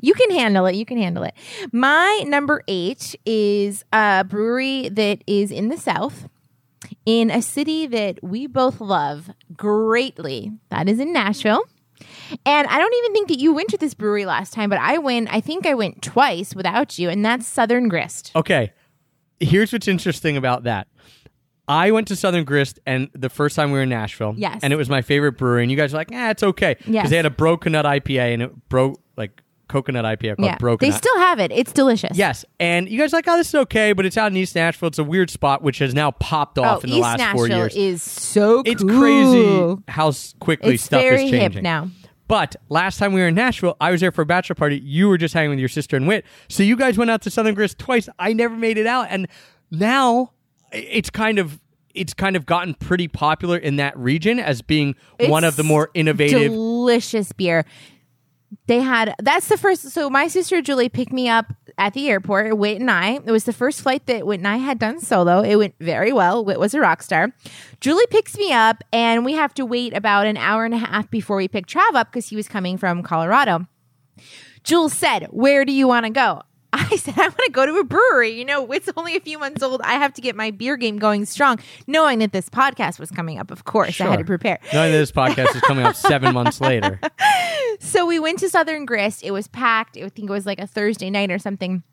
You can handle it. You can handle it. My number eight is a brewery that is in the South, in a city that we both love greatly. That is in Nashville. And I don't even think that you went to this brewery last time, but I went, I think I went twice without you, and that's Southern Grist. Okay, here's what's interesting about that. I went to Southern Grist, and the first time we were in Nashville, Yes. and it was my favorite brewery. And you guys were like, "Ah, it's okay," because Yes. they had a bro coconut IPA, and it broke like coconut IPA called Yeah. bro. They still have it. It's delicious. Yes, and you guys are like, oh, this is okay, but it's out in East Nashville. It's a weird spot, which has now popped Oh, off in the East last Nashville four years. is so it's crazy how quickly It's stuff very is hip changing now. But last time we were in Nashville, I was there for a bachelor party. You were just hanging with your sister and Wit, so you guys went out to Southern Grist twice. I never made it out, and now it's kind of it's kind of gotten pretty popular in that region as being one of the more innovative. delicious beer. They had that's the first. So my sister Julie picked me up at the airport. Wit and I. It was the first flight that Wit and I had done solo. It went very well. Wit was a rock star. Julie picks me up, and we have to wait about an hour and a half before we pick Trav up because he was coming from Colorado. Jules said, "Where do you want to go?" I said, I want to go to a brewery. You know, it's only a few months old. I have to get my beer game going strong, knowing that this podcast was coming up. Of course, I had to prepare. Knowing that this podcast is coming up seven months later. So we went to Southern Grist. It was packed. I think it was like a Thursday night or something.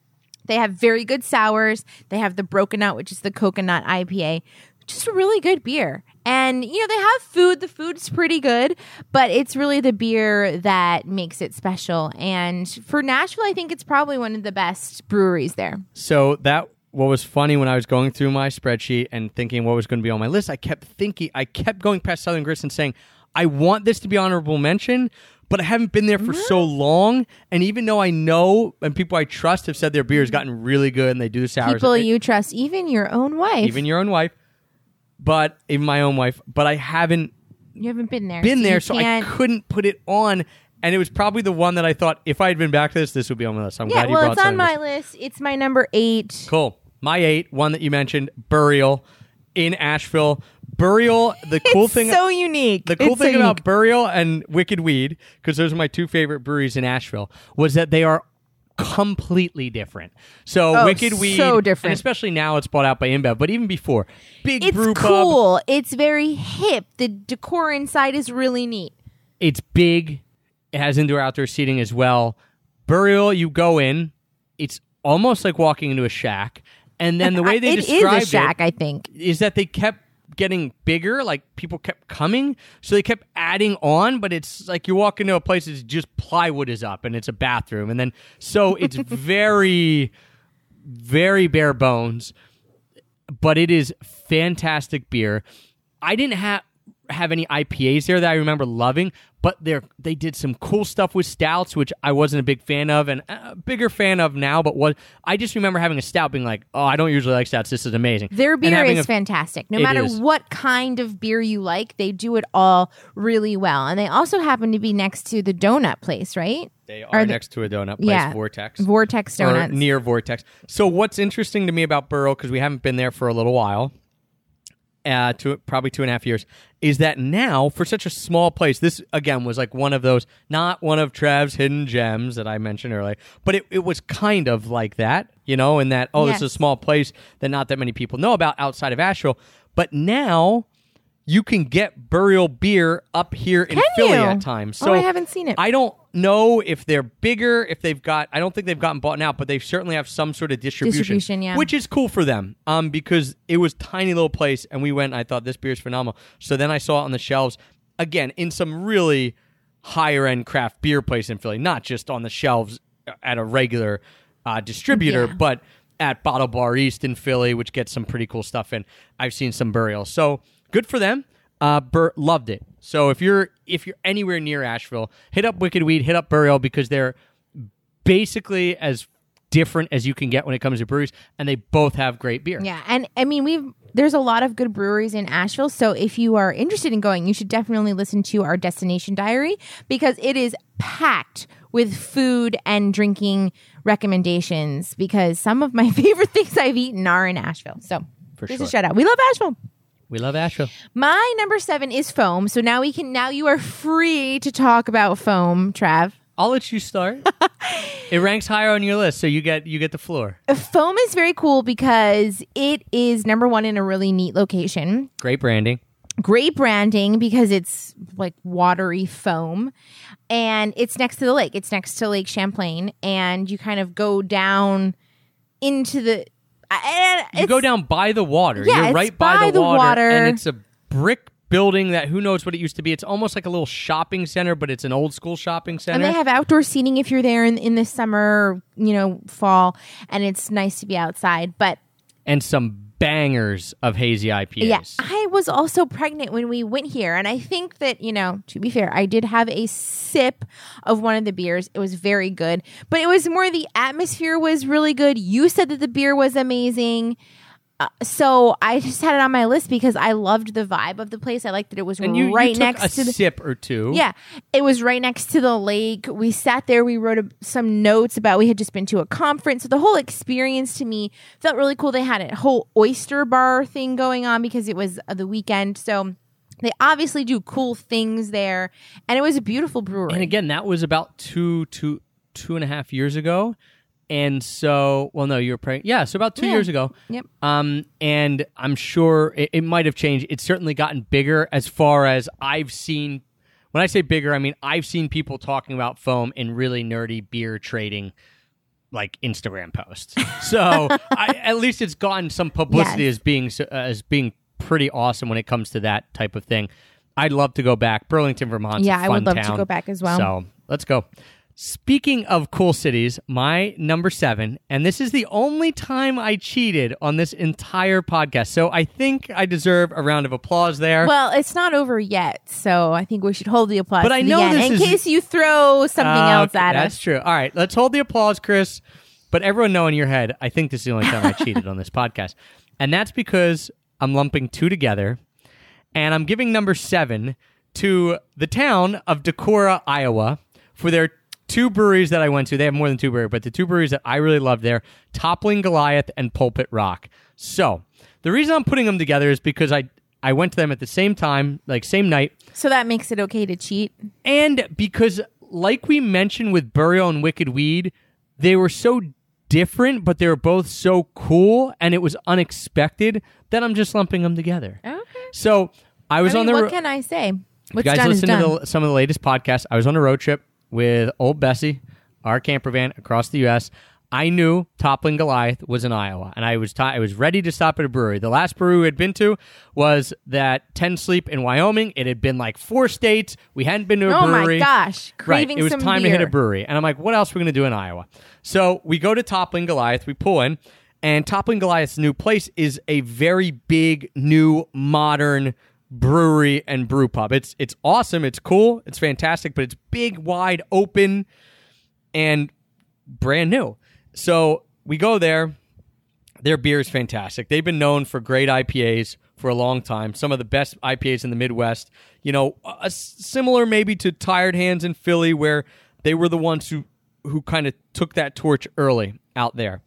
They have very good sours. They have the Broken Out, which is the coconut IPA. Just a really good beer. And, you know, they have food. The food's pretty good, but it's really the beer that makes it special. And for Nashville, I think it's probably one of the best breweries there. So that what was funny when I was going through my spreadsheet and thinking what was going to be on my list, I kept thinking, I kept going past Southern Grist and saying, I want this to be honorable mention, but I haven't been there for so long. And even though I know and people I trust have said their beer has gotten really good and they do the sours, People you trust, even your own wife. even your own wife, but even my own wife, but I haven't you haven't been there. been so there, you so I can't- couldn't put it on. And it was probably the one that I thought if I had been back to this, this would be on my list. I'm Yeah, glad you well, brought it's on my list. It's my number eight. Cool. My eight, one that you mentioned, Burial in Asheville. Burial, the cool it's thing so unique. the cool It's thing so about unique. Burial and Wicked Weed, because those are my two favorite breweries in Asheville, was that they are completely different. So Oh, Wicked Weed, so different. and especially now it's bought out by InBev, but even before, big it's brew pub, cool. It's very hip. The decor inside is really neat. it's big. It has indoor outdoor seating as well. Burial, you go in, it's almost like walking into a shack. And then the way they describe It is described a shack, it I think. is that they kept getting bigger, like people kept coming, so they kept adding on. But it's like you walk into a place that's just plywood is up and it's a bathroom, and then so it's very, very bare bones, but it is fantastic beer. I didn't have have any IPAs there that I remember loving, but they they did some cool stuff with stouts, which I wasn't a big fan of, and a bigger fan of now. But was I just remember having a stout, being like, "Oh, I don't usually like stouts. This is amazing." Their beer is a- fantastic. No matter is. what kind of beer you like, they do it all really well. And they also happen to be next to the donut place, right? They Are are they- next to a donut place, Yeah. Vortex. Vortex or Donuts. near Vortex. So what's interesting to me about Burial, because we haven't been there for a little while, uh, to probably two and a half years, is that now for such a small place, this again was like one of those, not one of Trav's hidden gems that I mentioned earlier, but it, it was kind of like that, you know, in that oh, this is a small place that not that many people know about outside of Asheville, but now. You can get burial beer up here in Can Philly you? at times. Oh, So I haven't seen it. I don't know if they're bigger, if they've got. I don't think they've gotten bought out, but they certainly have some sort of distribution, Distribution, yeah. which is cool for them. Um, because it was tiny little place, and we went. and I thought this beer is phenomenal. So then I saw it on the shelves again in some really higher end craft beer place in Philly, not just on the shelves at a regular uh, distributor, Yeah. but at Bottle Bar East in Philly, which gets some pretty cool stuff in. I've seen some burials, so good for them. Uh, Bur- loved it. So if you're if you're anywhere near Asheville, hit up Wicked Weed, hit up Burial because they're basically as different as you can get when it comes to breweries, and they both have great beer. Yeah, and I mean we've there's a lot of good breweries in Asheville, so if you are interested in going, you should definitely listen to our destination diary because it is packed with food and drinking recommendations because some of my favorite things I've eaten are in Asheville. So For just sure. a shout out. We love Asheville. We love Asheville. My number seven is foam. So now we can now you are free to talk about foam, Trav. I'll let you start. it ranks higher on your list, so you get you get the floor. Foam is very cool because it is number one in a really neat location. Great branding. great branding because it's like watery foam and it's next to the lake it's next to lake champlain and you kind of go down into the I- You go down by the water. Yeah, You're it's right by, by the, the water, water. and it's a brick building that who knows what it used to be. It's almost like a little shopping center, but it's an old school shopping center. and they have outdoor seating if you're there in, in the summer you know fall and it's nice to be outside but and some bangers of hazy IPAs. Yeah, I was also pregnant when we went here, and I think that you know, to be fair, I did have a sip of one of the beers. It was very good, but it was more the atmosphere was really good. You said that the beer was amazing. Uh, so I just had it on my list because I loved the vibe of the place. I liked that it was and you, right you next a to the sip or two. yeah, it was right next to the lake. We sat there. We wrote a, some notes about we had just been to a conference. So the whole experience to me felt really cool. They had a whole oyster bar thing going on because it was uh, the weekend. So they obviously do cool things there, and it was a beautiful brewery. And again, that was about two, two, two and a half years ago. And so, well, no, you were praying. Yeah, so about two Yeah. years ago. Yep. Um, and I'm sure it, it might have changed. It's certainly gotten bigger as far as I've seen. When I say bigger, I mean I've seen people talking about foam in really nerdy beer trading, like Instagram posts. So I, at least it's gotten some publicity Yes. as being uh, as being pretty awesome when it comes to that type of thing. I'd love to go back. Burlington, Vermont. Yeah, I would love to go back as well. So let's go. Speaking of cool cities, my number seven, and this is the only time I cheated on this entire podcast. So I think I deserve a round of applause there. Well, it's not over yet, so I think we should hold the applause. But I know this in is- case you throw something Uh, else at That's us. That's true. All right, let's hold the applause, Chris. But everyone know in your head, I think this is the only time I cheated on this podcast. And that's because I'm lumping two together. And I'm giving number seven to the town of Decorah, Iowa, for their two breweries that I went to. They have more than two breweries, but the two breweries that I really loved there Toppling Goliath and Pulpit Rock. So the reason I'm putting them together is because I, I went to them at the same time, like same night. So that makes it okay to cheat. And because, like we mentioned with Burial and Wicked Weed, they were so different, but they were both so cool, and it was unexpected that I'm just lumping them together. Okay. So I was I on the. what can I say? What's you guys done is listen done. to the, some of the latest podcasts. I was on a road trip with old Bessie, our camper van across the U.S. I knew Toppling Goliath was in Iowa, and I was ti I was ready to stop at a brewery. The last brewery we had been to was that Ten Sleep in Wyoming. It had been like four states. We hadn't been to a oh brewery. Oh my gosh, craving right. It was time beer. to hit a brewery. And I'm like, what else are we going to do in Iowa? So we go to Toppling Goliath, we pull in, and Toppling Goliath's new place is a very big, new, modern brewery and brew pub. It's it's awesome, it's cool, it's fantastic, but it's big, wide, open, and brand new. So we go there. Their beer is fantastic. They've been known for great IPAs for a long time. Some of the best IPAs in the Midwest. You know, a, similar maybe to Tired Hands in Philly, where they were the ones who who kind of took that torch early out there.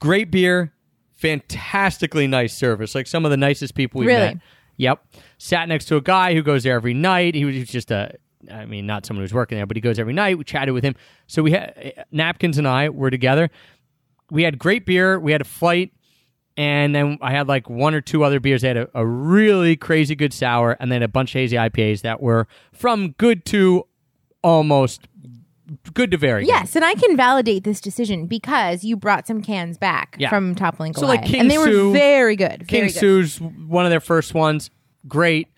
Great beer, fantastically nice service. Like some of the nicest people we've Really? met. Yep. Sat next to a guy who goes there every night. He was just a, I mean, not someone who's working there, but he goes every night. We chatted with him. So we had Napkins and I were together. We had great beer. We had a flight. And then I had like one or two other beers. They had a, a really crazy good sour and then a bunch of hazy IPAs that were from good to almost good to very good. Yes, and I can validate this decision because you brought some cans back Yeah. from Toppling So, like, King and they Sue- were very good. King very good. Sue's one of their first ones. Great.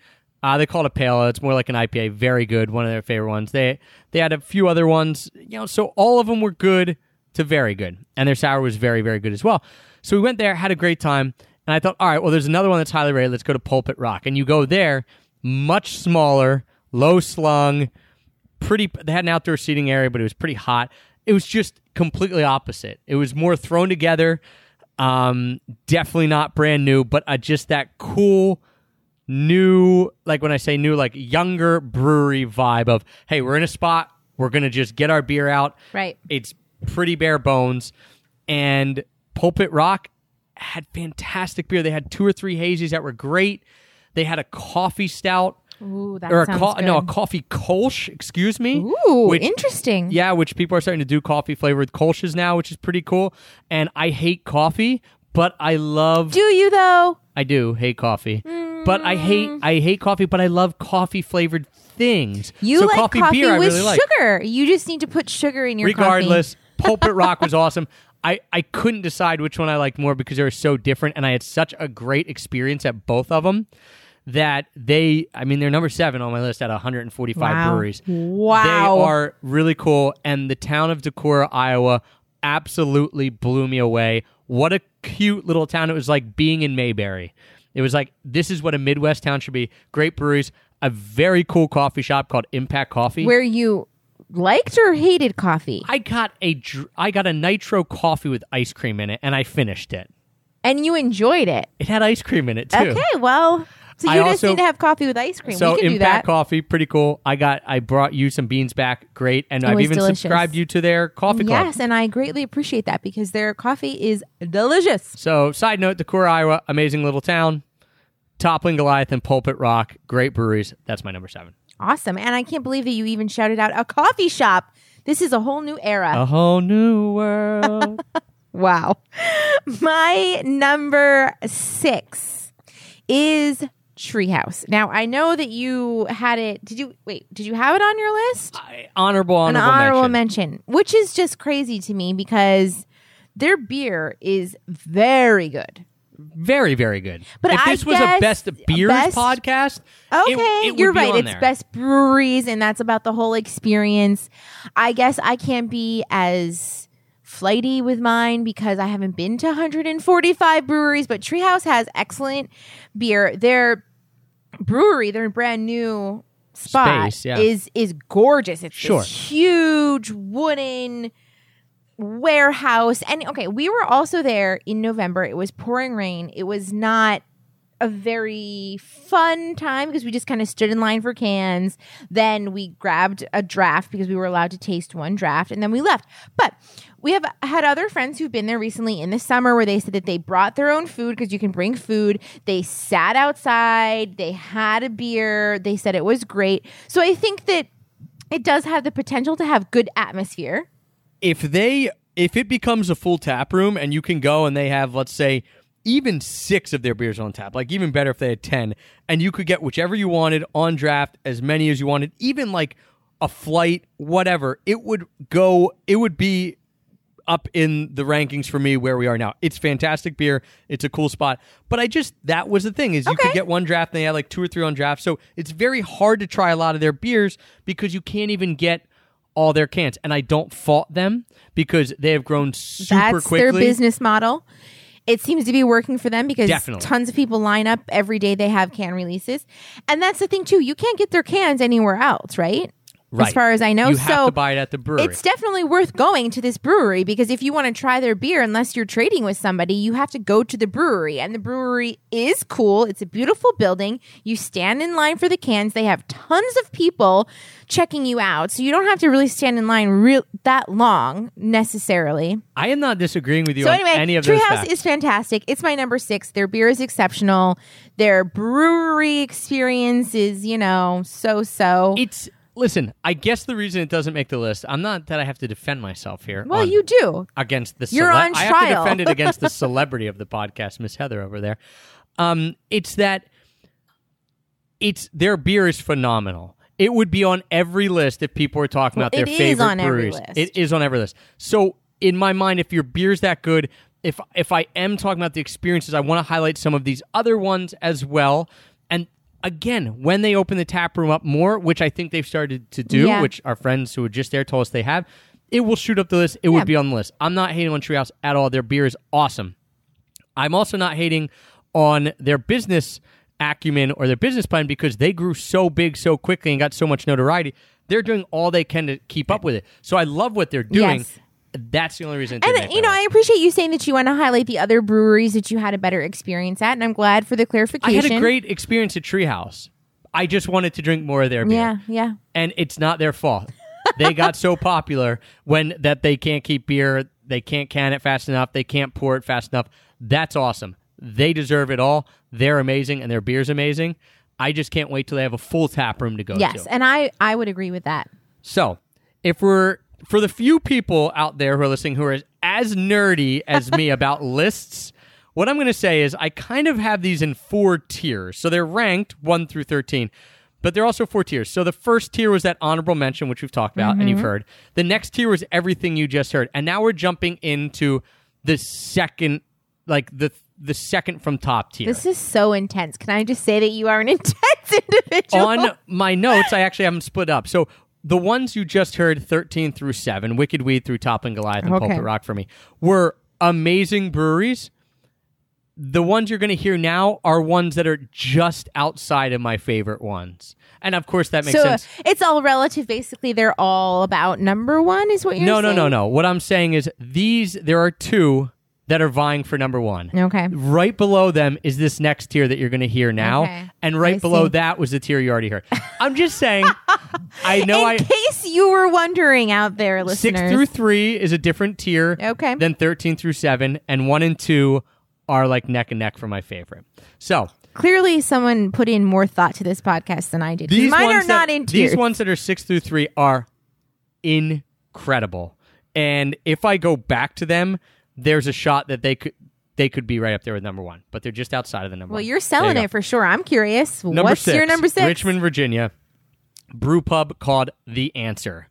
Uh, they call it a pale. ale. It's more like an IPA. Very good. One of their favorite ones. They they had a few other ones. You know, so all of them were good to very good, and their sour was very very good as well. So we went there, had a great time, and I thought, all right, well, there's another one that's highly rated. Let's go to Pulpit Rock, and you go there, much smaller, low slung, pretty. They had an outdoor seating area, but it was pretty hot. It was just completely opposite. It was more thrown together. Um, definitely not brand new, but uh, just that cool new, like when I say new, like younger brewery vibe of, hey, we're in a spot, we're gonna just get our beer out. Right. It's pretty bare bones, and Pulpit Rock had fantastic beer. They had two or three hazies that were great. They had a coffee stout Ooh, that or a sounds co- good. no a coffee kolsch, excuse me. Ooh, which- interesting. Yeah, which people are starting to do coffee flavored kolsches now, which is pretty cool. And I hate coffee, but I love Do you though? I do hate coffee. But I hate mm. I hate coffee, but I love coffee flavored things. You so like coffee, coffee, beer with I really like. sugar. You just need to put sugar in your coffee. Regardless, Pulpit Rock was awesome. I, I couldn't decide which one I liked more because they were so different, and I had such a great experience at both of them that they, I mean, they're number seven on my list at 145 Wow. breweries. Wow. They are really cool, and the town of Decorah, Iowa, absolutely blew me away. What a cute little town. It was like being in Mayberry. It was like, this is what a Midwest town should be. Great breweries, a very cool coffee shop called Impact Coffee. Where you liked or hated coffee, I got a dr- I got a nitro coffee with ice cream in it, and I finished it. and you enjoyed it. It had ice cream in it too. Okay, well, so I you just also- need to have coffee with ice cream. So we can do Impact that. Coffee, pretty cool. I got I brought you some beans back, great, and I've even delicious. subscribed you to their coffee club. Yes, and I greatly appreciate that because their coffee is delicious. So side note, Decorah, Iowa, amazing little town. Toppling Goliath and Pulpit Rock, great breweries. That's my number seven. Awesome. And I can't believe that you even shouted out a coffee shop This is a whole new era. A whole new world. Wow. My number six is Treehouse. Now I know that you had it. Did you wait? Did you have it on your list? I- honorable, honorable, An honorable mention. mention, which is just crazy to me because their beer is very good. Very, very good. But if this was a best beers best- podcast, Okay, it- it you're right. It's there. best breweries, and that's about the whole experience. I guess I can't be as flighty with mine because I haven't been to 145 breweries, but Treehouse has excellent beer. Their brewery, their brand new spot, Space, yeah. is is gorgeous. It's Sure. this huge wooden warehouse. And okay, we were also there in November. It was pouring rain. It was not a very fun time because we just kind of stood in line for cans. Then we grabbed a draft because we were allowed to taste one draft and then we left. But we have had other friends who've been there recently in the summer where they said that they brought their own food because you can bring food. They sat outside, they had a beer, they said it was great. So I think that it does have the potential to have good atmosphere. if they if it becomes a full tap room and you can go and they have let's say even six of their beers on tap like even better if they had 10 and you could get whichever you wanted on draft as many as you wanted even like a flight whatever it would go it would be up in the rankings for me where we are now. It's fantastic beer. It's a cool spot. But I just that was the thing is you could get one draft and they had like two or three on draft. So it's very hard to try a lot of their beers because you can't even get all their cans. And I don't fault them because they have grown super That's quickly. their business model. It seems to be working for them because Definitely. tons of people line up every day they have can releases. And that's the thing too. You can't get their cans anywhere else, right? Right. As far as I know. You so have to buy it at the brewery. it's definitely worth going to this brewery because if you want to try their beer, unless you're trading with somebody, you have to go to the brewery. And the brewery is cool. It's a beautiful building. You stand in line for the cans. They have tons of people checking you out. So you don't have to really stand in line real that long necessarily. I am not disagreeing with you So on anyway, any of Treehouse is fantastic. It's my number six. Their beer is exceptional. Their brewery experience is, you know, so so. it's listen, I guess the reason it doesn't make the list, I'm not that I have to defend myself here. Well, on- you do. against the You're on trial. I have to defend it against the celebrity of the podcast, Miss Heather over there. Um, it's that it's their beer is phenomenal. It would be on every list if people were talking Well, about their it is favorite breweries. list. It is on every list. So in my mind, if your beer's that good, if if I am talking about the experiences, I want to highlight some of these other ones as well. And again, when they open the tap room up more, which I think they've started to do, Yeah. which our friends who were just there told us they have, it will shoot up the list. It Yeah. would be on the list. I'm not hating on Treehouse at all. Their beer is awesome. I'm also not hating on their business acumen or their business plan because they grew so big so quickly and got so much notoriety. They're doing all they can to keep up with it. So I love what they're doing. Yes. That's the only reason. And you know, I appreciate you saying that you want to highlight the other breweries that you had a better experience at, and I'm glad for the clarification. I had a great experience at Treehouse. I just wanted to drink more of their beer. Yeah, yeah. and it's not their fault. they got so popular when that they can't keep beer, they can't can it fast enough, they can't pour it fast enough. That's awesome. They deserve it all. They're amazing, and their beer's amazing. I just can't wait till they have a full tap room to go Yes, to. and I I would agree with that. So, if we're for the few people out there who are listening who are as, nerdy as me about lists, what I'm going to say is I kind of have these in four tiers. So they're ranked 1 through 13, but they're also four tiers. So the first tier was that honorable mention, which we've talked about and you've mm-hmm. heard. The next tier was everything you just heard. And now we're jumping into the second, like the the second from top tier. This is so intense. Can I just say that you are an intense individual? on my notes, I actually have them split up. So the ones you just heard, 13 through 7, Wicked Weed through Toppling Goliath and Okay. Pulpit Rock for me, were amazing breweries. The ones you're going to hear now are ones that are just outside of my favorite ones. And of course, that makes so sense. it's all relative. Basically, they're all about number one. Is what you're No, no, saying? no, no. What I'm saying is these, there are two that are vying for number one. Okay. Right below them is this next tier that you're going to hear now. Okay. And right I below see. that was the tier you already heard. I'm just saying, I know In I. case you were wondering out there, listeners. Six through three is a different tier. Okay. Than thirteen through seven, and one and two are like neck and neck for my favorite. So Clearly, someone put in more thought to this podcast than I did. these Mine ones are not in tiers. these ones that are six through three are incredible. And if I go back to them, there's a shot that they could they could be right up there with number one, but they're just outside of the number Well, one. you're selling it for sure. I'm curious. Number What's six, your number six? Richmond, Virginia, brew pub called The Answer.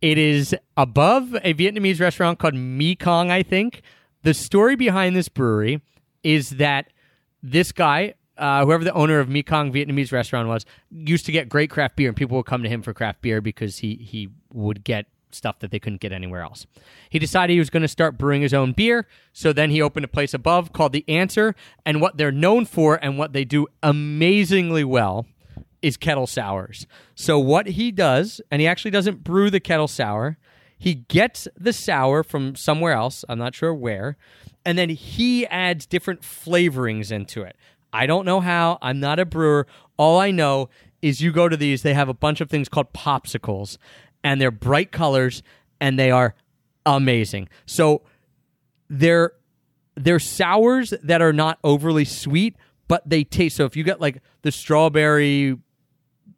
It is above a Vietnamese restaurant called Mekong, I think. The story behind this brewery is that this guy, uh, whoever the owner of Mekong Vietnamese restaurant was, used to get great craft beer, and people would come to him for craft beer because he he would get stuff that they couldn't get anywhere else. He decided he was going to start brewing his own beer, so then he opened a place above called The Answer, and what they're known for and what they do amazingly well is kettle sours. So what he does, and he actually doesn't brew the kettle sour, he gets the sour from somewhere else, I'm not sure where, and then he adds different flavorings into it. I don't know how, I'm not a brewer. All I know is you go to these, they have a bunch of things called popsicles, and they're bright colors and they are amazing. So they're they're sours that are not overly sweet, but they taste. So if you get like the strawberry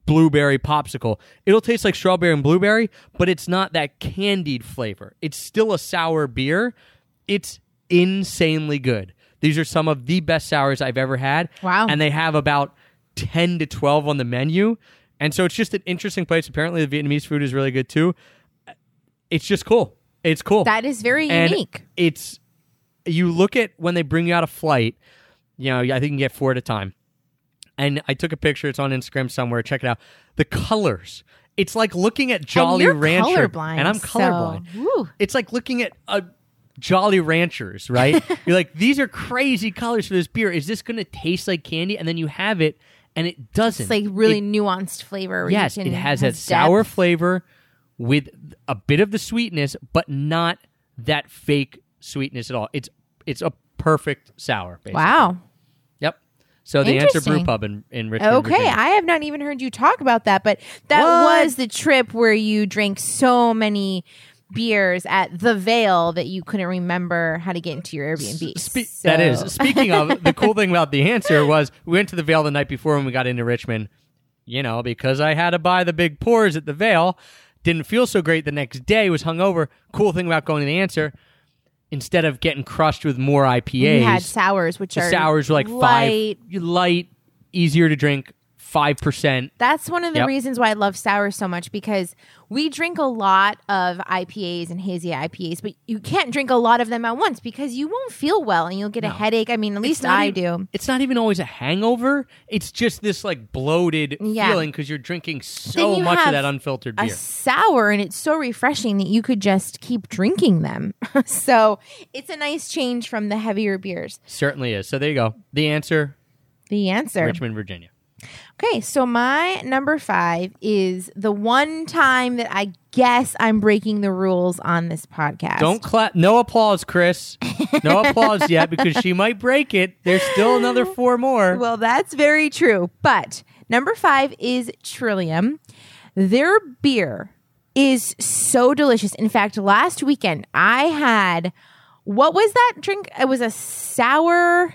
blueberry popsicle, it'll taste like strawberry and blueberry, but it's not that candied flavor. It's still a sour beer. It's insanely good. These are some of the best sours I've ever had. Wow. And they have about 10 to 12 on the menu. And so it's just an interesting place. Apparently, the Vietnamese food is really good too. It's just cool. It's cool. That is very And unique. It's you look at when they bring you out a flight. You know, I think you can get four at a time. And I took a picture. It's on Instagram somewhere. Check it out. The colors. It's like looking at Jolly you're Rancher, colorblind, and I'm so- colorblind. woo. It's like looking at a Jolly Ranchers, right? You're like, these are crazy colors for this beer. Is this going to taste like candy? And then you have it, and it doesn't. It's like really It- nuanced flavor. yes, it has has that sour depth. flavor with a bit of the sweetness, but not that fake sweetness at all. It's it's a perfect sour. Basically. Wow. Yep. So the answer brew pub in in Richmond. Okay, Virginia. I have not even heard you talk about that, but that What? was the trip where you drank so many beers at the Veil that you couldn't remember how to get into your Airbnb. Spe- So- That is. Speaking of, the cool thing about the answer was we went to the Veil the night before when we got into Richmond. You know, because I had to buy the big pours at the Veil, didn't feel so great the next day. Was hungover. Cool thing about going to the answer, instead of getting crushed with more IPAs, you had sours, which are sours were like light. five, light, easier to drink, five percent. That's one of the Yep. reasons why I love sour so much because we drink a lot of IPAs and hazy IPAs, but you can't drink a lot of them at once because you won't feel well and you'll get a headache. I mean, at least I do. It's not even always a hangover. It's just this like bloated Yeah. feeling because you're drinking so you much of that unfiltered A beer. sour and it's so refreshing that you could just keep drinking them. so it's a nice change from the heavier beers. Certainly is. So there you go. The answer: The answer. Richmond, Virginia. Okay, so my number five is the one time that I guess I'm breaking the rules on this podcast. Don't clap. No applause, Chris. No applause yet because she might break it. There's still another four more. Well, that's very true. But number five is Trillium. Their beer is so delicious. In fact, last weekend I had what was that drink? It was a sour.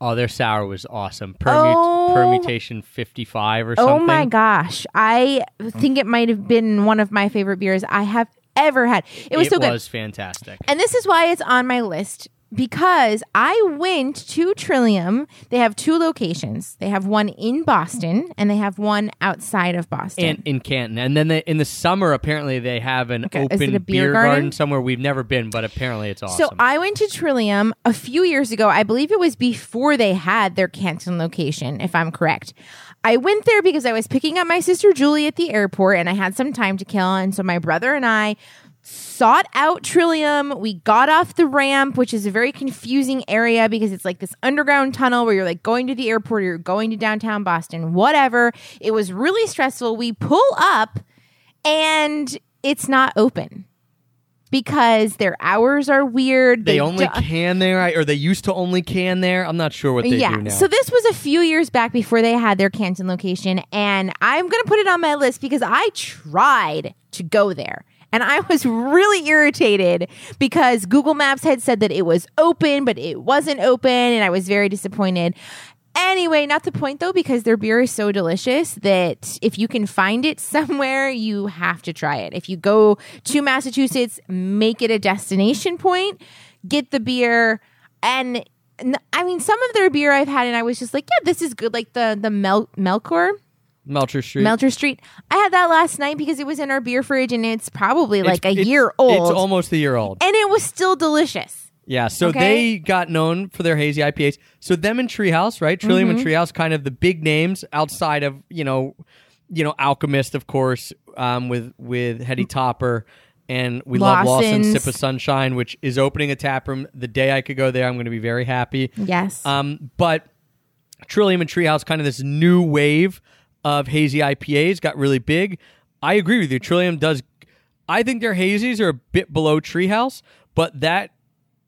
Oh, their sour was awesome. Permut- Oh. Permutation 55 or something. Oh my gosh. I think it might have been one of my favorite beers I have ever had. It was it so good. It was fantastic. And this is why it's on my list because I went to Trillium. They have two locations. They have one in Boston and they have one outside of Boston. And in Canton, and then they, in the summer, apparently they have an Okay, open a beer garden? garden? somewhere we've never been, but apparently it's awesome. So I went to Trillium a few years ago. I believe it was before they had their Canton location, if I'm correct. I went there because I was picking up my sister Julie at the airport and I had some time to kill. And so my brother and I sought out Trillium. We got off the ramp, which is a very confusing area because it's like this underground tunnel where you're like going to the airport or you're going to downtown Boston, whatever. It was really stressful. We pull up and it's not open because their hours are weird. they only do- uh, can there, or they used to only can there. I'm not sure what they yeah. do now. So this was a few years back before they had their Canton location, and I'm gonna put it on my list because I tried to go there. And I was really irritated because Google Maps had said that it was open, but it wasn't open, and I was very disappointed. Anyway, not the point though, because their beer is so delicious that if you can find it somewhere, you have to try it. If you go to Massachusetts, make it a destination point, get the beer, and I mean, some of their beer I've had, and I was just like, yeah, this is good. Like the the Mel- Melkor, Melcher Street. Melcher Street. I had that last night because it was in our beer fridge, and it's probably like a it's- year old, It's almost a year old. and it was still delicious. Yeah, so Okay. they got known for their hazy IPAs. So them and Treehouse, right? Trillium Mm-hmm. and Treehouse, kind of the big names outside of you know, you know, Alchemist, of course, um, with with Heady Topper, and we love Lawson's Lawson's. Sip of Sunshine, which is opening a tap room. The day I could go there, I'm going to be very happy. Yes. Um, but Trillium and Treehouse, kind of this new wave of hazy IPAs, got really big. I agree with you. Trillium does. I think their hazies are a bit below Treehouse, but that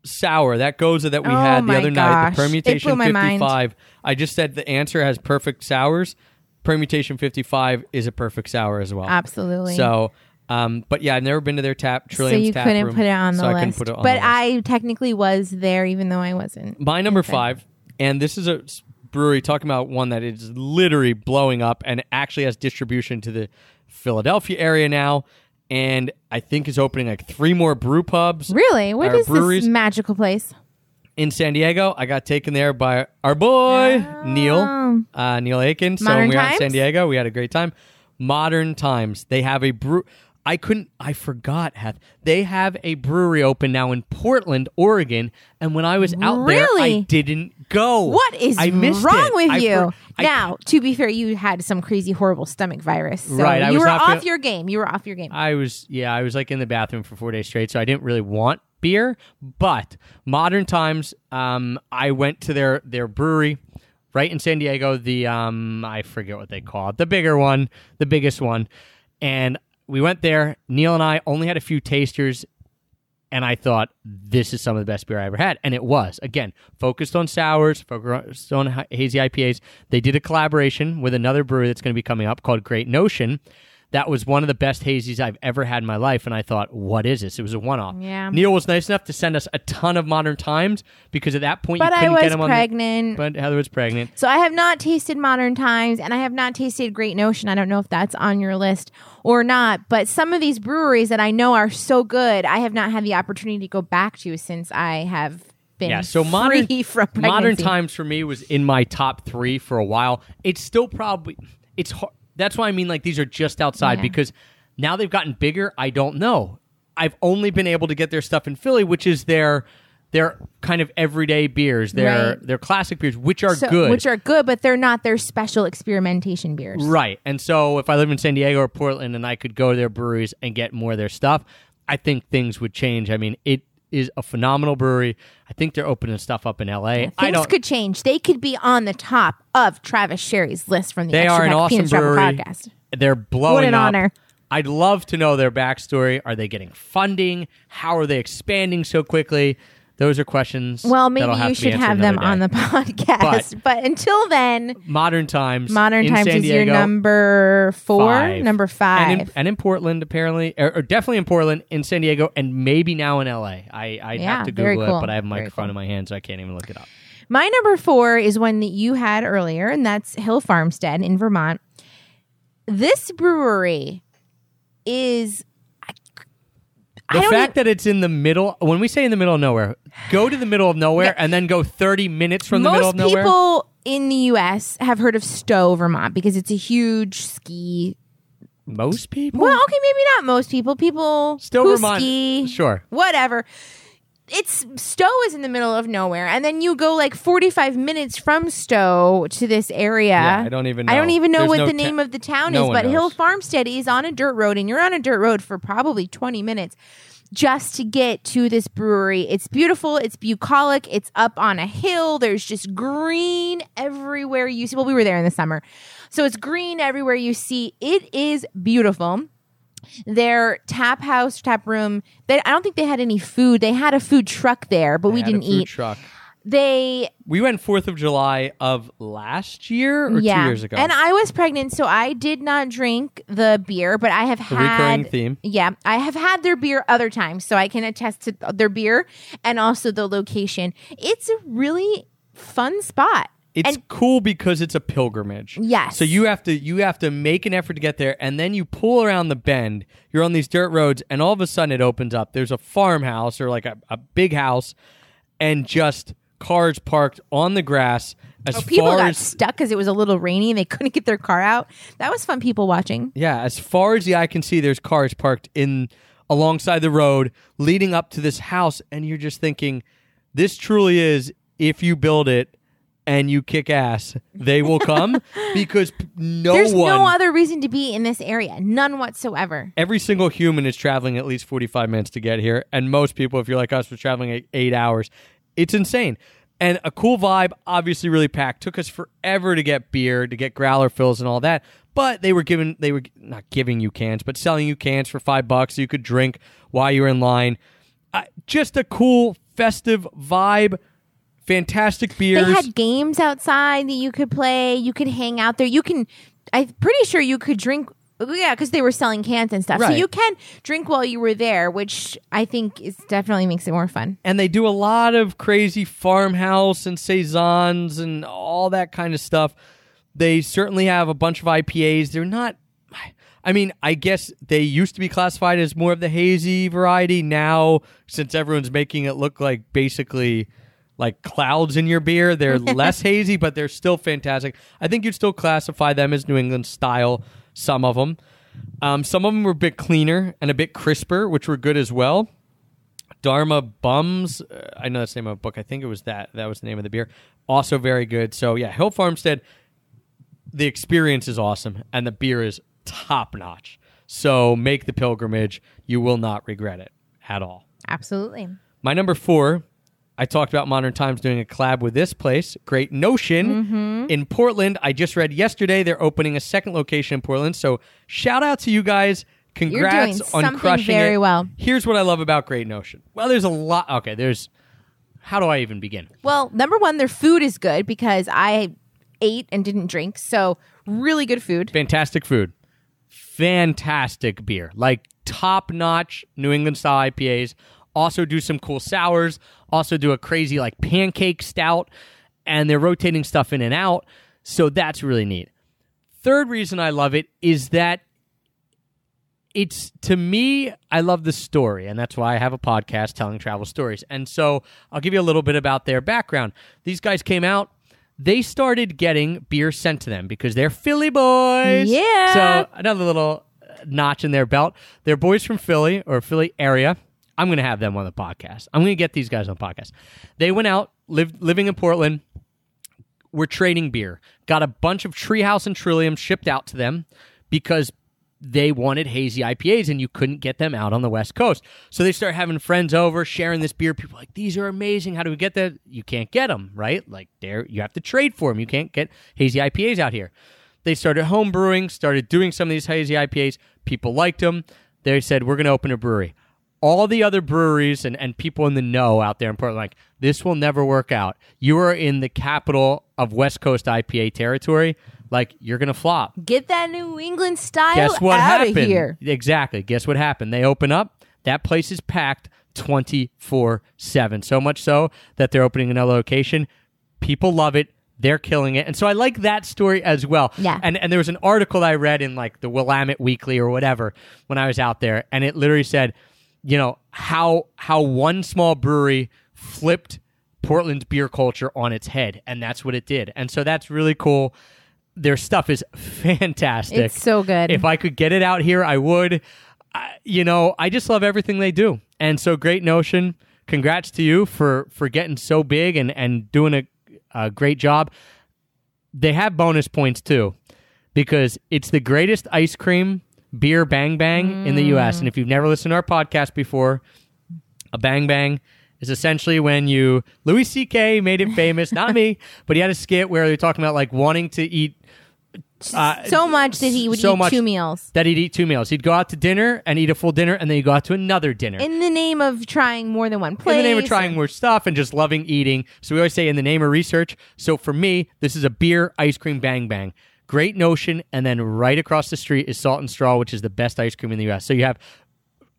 sour, that gose that we Oh had the other night, the permutation mind. 55. I just said the answer has perfect sours. Permutation 55 is a perfect sour as well. Absolutely. So, um, but yeah, I've never been to their tap so you tap couldn't room, put it on the so I list. couldn't put it on but the list. I technically was there, even though I wasn't. My number five, and this is a brewery talking about one that is literally blowing up and actually has distribution to the Philadelphia area now, and I think is opening like three more brew pubs. Really? What is breweries- this magical place? in San Diego. I got taken there by our boy Neil, uh, Neil Aiken. So when Oh. We were in San Diego. We had a great time. Modern Times. They have a brew. I couldn't. I forgot. Heth. They have a brewery open now in Portland, Oregon. And when I was out there, I Really? didn't go. What is I missed wrong it. with I you? for- I- now, to be fair, you had some crazy, horrible stomach virus. So Right, I you was were off feel- your game. You were off your game. I was yeah, I was like in the bathroom for four days straight, so I didn't really want beer. But modern times, um, I went to their their brewery right in San Diego. The um, I forget what they call it, the bigger one, the biggest one, and we went there. Neil and I only had a few tasters. And I thought this is some of the best beer I ever had, and it was. Again, focused on sours, focused on ha- hazy IPAs. They did a collaboration with another brewery that's going to be coming up called Great Notion. That was one of the best hazies I've ever had in my life, and I thought, what is this? It was a one-off. Yeah. Neil was nice enough to send us a ton of Modern Times because at that point But you I couldn't was get them on. pregnant. The, but Heather was pregnant. So I have not tasted Modern Times and I have not tasted Great Notion. I don't know if that's on your list or not, but some of these breweries that I know are so good, I have not had the opportunity to go back to since I have been Yeah, so free modern from pregnancy. modern times for me was in my top three for a while. It's still probably it's hard. That's why I mean like these are just outside Yeah. because now they've gotten bigger. I don't know. I've only been able to get their stuff in Philly, which is their their kind of everyday beers, their Right. their classic beers, which are So- good. Which are good, but they're not their special experimentation beers. Right. And so if I live in San Diego or Portland and I could go to their breweries and get more of their stuff, I think things would change. I mean, it is a phenomenal brewery. I think they're opening stuff up in LA. I Things could change. They could be on the top of Travis Sherry's list from the They Extra are an Pack awesome Travel brewery. podcast. They're blowing What an up. honor. I'd love to know their backstory. Are they getting funding? How are they expanding so quickly? Those are questions. Well, maybe you should have them on the podcast. But, until then, modern times. Modern Times San is your number four, five. number five. and in, and in Portland apparently, or, or definitely in Portland, in San Diego, and maybe now in LA. I I Yeah, have to Google cool. it, but I have a microphone cool. in my hand, so I can't even look it up. My number four is one that you had earlier, and that's Hill Farmstead in Vermont. This brewery is. The fact e- that it's in the middle, when we say in the middle of nowhere, go to the middle of nowhere and then go 30 minutes from the middle of nowhere. people in the U.S. have heard of Stowe, Vermont, because it's a huge ski. most people? Well, okay, maybe not most people. People Stowe, who Vermont. ski, Sure. whatever. It's Stowe is in the middle of nowhere, and then you go like forty-five minutes from Stowe to this area. Yeah, I don't even I don't know. even know There's what no the ta- name of the town No is, but Hill. Farmstead is on a dirt road, and you're on a dirt road for probably twenty minutes just to get to this brewery. It's beautiful. It's bucolic. It's up on a hill. There's just green everywhere you see. Well, we were there in the summer, so it's green everywhere you see. It is beautiful their tap house tap room they i don't think they had any food they had a food truck there but we had didn't food eat Truck. they We went Fourth of July of last year or yeah two years ago. and i was pregnant so i did not drink the beer but i have The recurring had theme. yeah i have had their beer other times so i can attest to their beer and also the location it's a really fun spot It's And- cool because it's a pilgrimage. Yes. So you have to you have to make an effort to get there, and then you pull around the bend. You're on these dirt roads, and all of a sudden it opens up. There's a farmhouse or like a, a big house, and just cars parked on the grass. As Oh, people got as stuck because it was a little rainy and they couldn't get their car out. That was fun. People watching. yeah, as far as the eye can see, there's cars parked in alongside the road leading up to this house, and you're just thinking, this truly is if you build it. And you kick ass, they will come because no There's one no other reason to be in this area. None whatsoever. every single human is traveling at least 45 minutes to get here and most people if you're like us were traveling eight, eight hours. It's insane. And a cool vibe obviously really packed. Took us forever to get beer to get growler fills and all that but they were giving they were not giving you cans but selling you cans for five bucks so you could drink while you were in line. Uh, just a cool festive vibe fantastic beers They had games outside that you could play. You could hang out there. You can. I'm pretty sure you could drink. Yeah, because they were selling cans and stuff. So you can drink while you were there, which I think is definitely makes it more fun. and they do a lot of crazy farmhouse and saisons and all that kind of stuff. They certainly have a bunch of IPAs. They're not. I mean, I guess they used to be classified as more of the hazy variety. Now, since everyone's making it look like basically like clouds in your beer, they're less hazy, but they're still fantastic. I think you'd still classify them as New England style. Some of them, um, some of them were a bit cleaner and a bit crisper, which were good as well. Dharma Bums. Uh, I know that's the name of a book. I think it was that. That was the name of the beer. Also very good. So yeah, Hill Farmstead. The experience is awesome, and the beer is top notch. So make the pilgrimage. You will not regret it at all. Absolutely. My number four. I talked about Modern Times doing a collab with this place, Great Notion Mm-hmm. in Portland. I just read yesterday they're opening a second location in Portland. So shout out to you guys. Congrats on crushing very it. well. Here's what I love about Great Notion. Well, there's a lot. Okay, there's. How do I even begin? Well, number one, their food is good because I ate and didn't drink. So really good food. Fantastic food, fantastic beer, like top notch New England style IPAs. Also do some cool sours. Also do a crazy like pancake stout, and they're rotating stuff in and out. So that's really neat. Third reason I love it is that it's to me i love the story and that's why i have a podcast telling travel stories and so i'll give you a little bit about their background these guys came out they started getting beer sent to them because they're philly boys Yeah. so another little notch in their belt they're boys from philly or philly area i'm going to have them on the podcast i'm going to get these guys on the podcast they went out lived living in portland were trading beer. Got a bunch of Treehouse and Trillium shipped out to them because they wanted hazy IPAs and you couldn't get them out on the West Coast. So they start having friends over, sharing this beer. People like, these are amazing. How do we get that? You can't get them, right? Like, there, you have to trade for them. You can't get hazy IPAs out here. They started home brewing, started doing some of these hazy IPAs. People liked them. They said, we're going to open a brewery. All the other breweries and, and people in the know out there in Portland, like, this will never work out. You are in the capital of West Coast IPA territory. Like, you're going to flop. Get that New England style Guess what out happened? of here. Exactly. Guess what happened? They open up. That place is packed 24 7. So much so that they're opening another location. People love it. They're killing it. And so I like that story as well. Yeah. And and there was an article I read in like the Willamette Weekly or whatever when I was out there, and it literally said, you know, how how one small brewery flipped Portland's beer culture on its head. And that's what it did. And so that's really cool. Their stuff is fantastic. It's so good. If I could get it out here, I would. I, you know, I just love everything they do, and so great notion. Congrats to you for for getting so big and and doing a, a great job. They have bonus points too, because it's the greatest ice cream beer bang bang in the U.S. And if you've never listened to our podcast before, a bang bang is essentially when you Louis C.K. made it famous, not me, but he had a skit where they're talking about like wanting to eat uh, so much that he would so eat two meals that he'd eat two meals. He'd go out to dinner and eat a full dinner, and then he'd go out to another dinner. in the name of trying more than one place. in the name of trying more stuff and just loving eating. So we always say in the name of research. So for me, this is a beer ice cream bang bang. Great notion. And then right across the street is Salt and Straw, which is the best ice cream in the US. So you have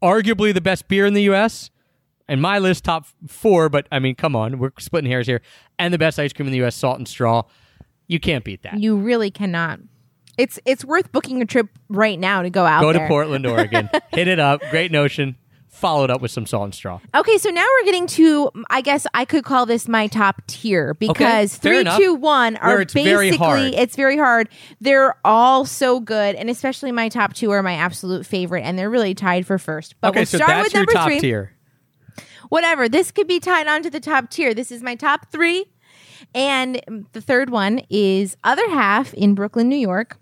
arguably the best beer in the US. And my list top four, but I mean, come on, we're splitting hairs here. And the best ice cream in the US, Salt and Straw. You can't beat that. You really cannot. It's it's worth booking a trip right now to go out Go there. to Portland, Oregon. Hit it up. Great notion. Followed up with some salt and straw. Okay, so now we're getting to I guess I could call this my top tier because fair three, enough. two, one are it's very basically hard. it's very hard. They're all so good, and especially my top two are my absolute favorite, and they're really tied for first. But okay, we'll so start that's with your number top three. tier. Whatever. This could be tied onto the top tier. This is my top three. And the third one is Other Half in Brooklyn, New York.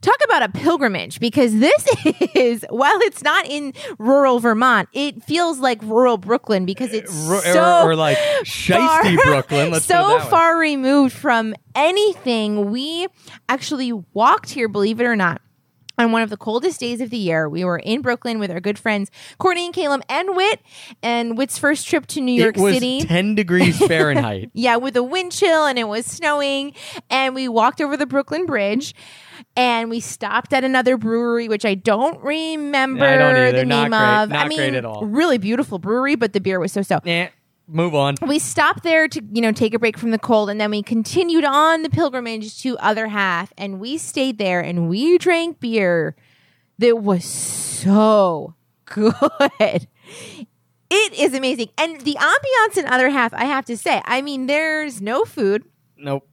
Talk about a pilgrimage because this is, while it's not in rural Vermont, it feels like rural Brooklyn because it's eh, Ru- so or, or like shiesty far- Brooklyn. Let's so far removed from anything. We actually walked here, believe it or not. On one of the coldest days of the year, we were in Brooklyn with our good friends Courtney and Caleb and Wit, and Wit's first trip to New York it was City. 10 degrees Fahrenheit. Yeah, with a wind chill and it was snowing. And we walked over the Brooklyn Bridge and we stopped at another brewery, which I don't remember I don't either. the Not name great. of. Not I mean, great at all. really beautiful brewery, but the beer was so so. eh, move on. We stopped there to, you know, take a break from the cold, and then we continued on the pilgrimage to other half, and we stayed there and we drank beer that was so good. It is amazing. And the ambiance in other half, I have to say, I mean, there's no food. Nope.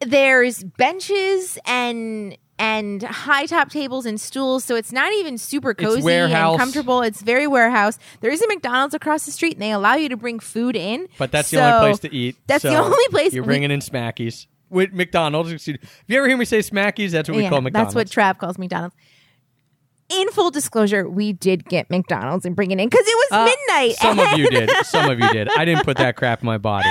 There's benches and and high top tables and stools, so it's not even super cozy and comfortable. It's very warehouse. There is a McDonald's across the street, and they allow you to bring food in. But that's the only place to eat. That's the only place You're bringing in Smackies. With McDonald's. Excuse If you ever hear me say Smackies, that's what we Yeah, call McDonald's. That's what Trav calls McDonald's. In full disclosure, we did get McDonald's and bring it in because it was Uh, midnight. Some of you did. Some of you did. I didn't put that crap in my body.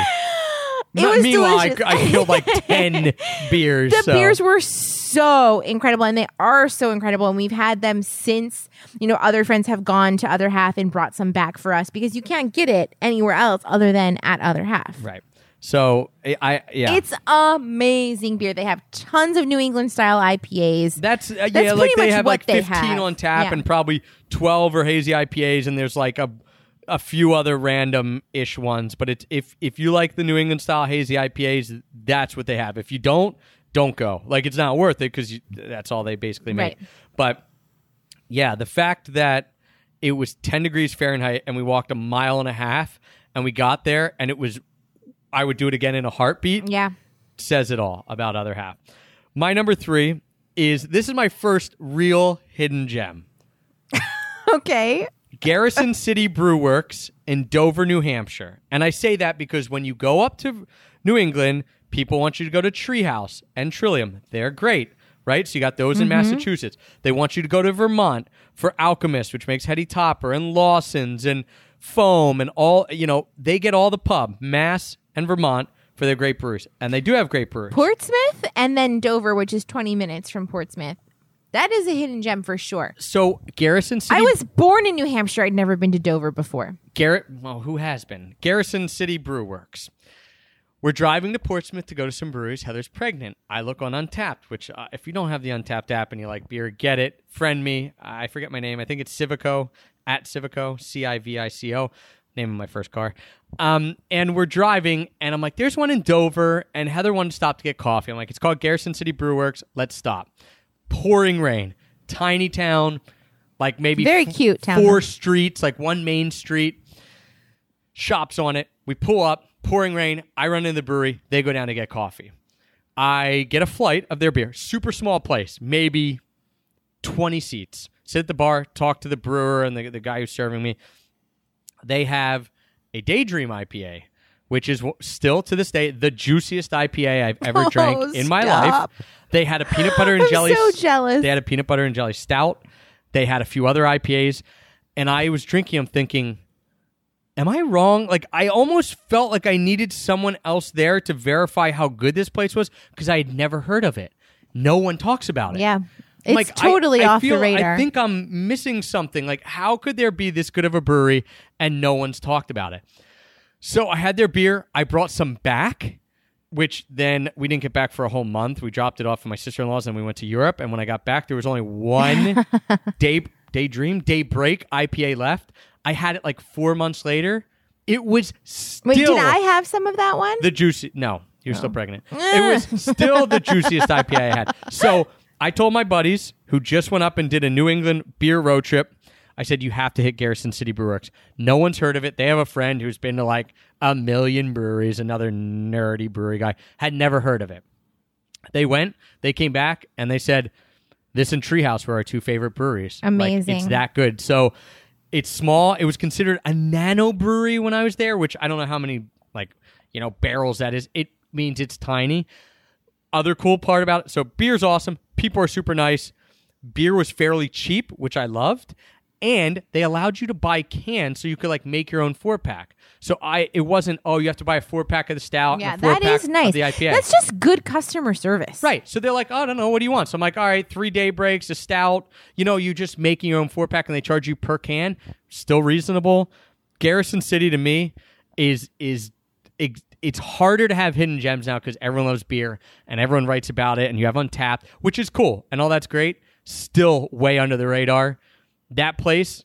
It was Meanwhile, I, delicious. I killed like 10 beers. the so- beers were so incredible and they are so incredible and we've had them since you know other friends have gone to other half and brought some back for us because you can't get it anywhere else other than at other half Right. So, I, I yeah. it's amazing beer they have tons of new england style ipas That's, uh, That's yeah, like they have like 15 have. on tap Yeah. and probably 12 or hazy IPAs, and there's like a a few other random ish ones. But it's if if you like the New England style hazy IPAs, that's what they have. If you don't, don't go. Like it's not worth it because that's all they basically make. Right. But yeah, the fact that it was 10 degrees Fahrenheit and we walked a mile and a half and we got there and it was, I would do it again in a heartbeat yeah says it all about other half. My number three is this is my first real hidden gem. okay Garrison City Brew Works in Dover, New Hampshire. And I say that because when you go up to New England, people want you to go to Treehouse and Trillium. They're great, right? So you got those in mm-hmm. Massachusetts. They want you to go to Vermont for Alchemist, which makes Heady Topper and Lawson's and Foam and all, you know, they get all the pub, Mass and Vermont for their great brews. And they do have great brews. portsmouth and then dover which is 20 minutes from portsmouth that is a hidden gem for sure so Garrison City i was born in new hampshire i'd never been to dover before Garrett, well, who has been? Garrison City Brew Works. We're driving to Portsmouth to go to some breweries. Heather's pregnant. I look on Untappd, which uh, if you don't have the Untappd app and you like beer, get it. Friend me. I forget my name. I think it's Civico at Civico, C I V I C O. Name of my first car. Um, and we're driving, and I'm like, "There's one in Dover." And Heather wanted to stop to get coffee. I'm like, "It's called Garrison City Brew Works. Let's stop." Pouring rain, tiny town, like maybe Very f- cute town, Four streets, like one main street shops on it. We pull up, pouring rain. I run into the brewery. They go down to get coffee. I get a flight of their beer. Super small place, maybe 20 seats. Sit at the bar, talk to the brewer and the, the guy who's serving me. They have a Daydream IPA, which is still to this day the juiciest IPA I've ever Oh, drank in my stop. life. They had a peanut butter and jelly. so jealous. They had a peanut butter and jelly stout. They had a few other IPAs, and I was drinking. them thinking, am I wrong? Like I almost felt like I needed someone else there to verify how good this place was because I had never heard of it. No one talks about it. Yeah. It's like, I- totally I off feel- the radar. I think I'm missing something. Like, how could there be this good of a brewery and no one's talked about it? So I had their beer. I brought some back, which then we didn't get back for a whole month. We dropped it off at my sister in law's and we went to Europe. And when I got back, there was only one day daydream, daybreak IPA left. I had it like four months later. It was still Wait, did I have some of that one? the juicy. No, You were still pregnant. It was still the juiciest IPA I had. So I told my buddies who just went up and did a New England beer road trip. I said you have to hit Garrison City Brew Works. No one's heard of it. They have a friend who's been to like a million breweries. Another nerdy brewery guy had never heard of it. They went. They came back and they said this and Treehouse were our two favorite breweries. Like, Amazing. it's that good. So it's small. It was considered a nano brewery when I was there, which I don't know how many like you know barrels that is. It means it's tiny. Other cool part about it. So beer's awesome. People are super nice. Beer was fairly cheap, which I loved. And they allowed you to buy cans so you could like make your own four pack. So I it wasn't oh you have to buy a four pack of the stout Yeah, and a four that pack is nice. the IPA. That's just good customer service. Right. So they're like, oh, I don't know, what do you want? So I'm like, all right, three day breaks, a stout. You know, you just making your own four pack and they charge you per can. Still reasonable. Garrison City to me is is ex- it's harder to have hidden gems now because everyone loves beer and everyone writes about it and you have Untappd, which is cool and all that's great. Still way under the radar. That place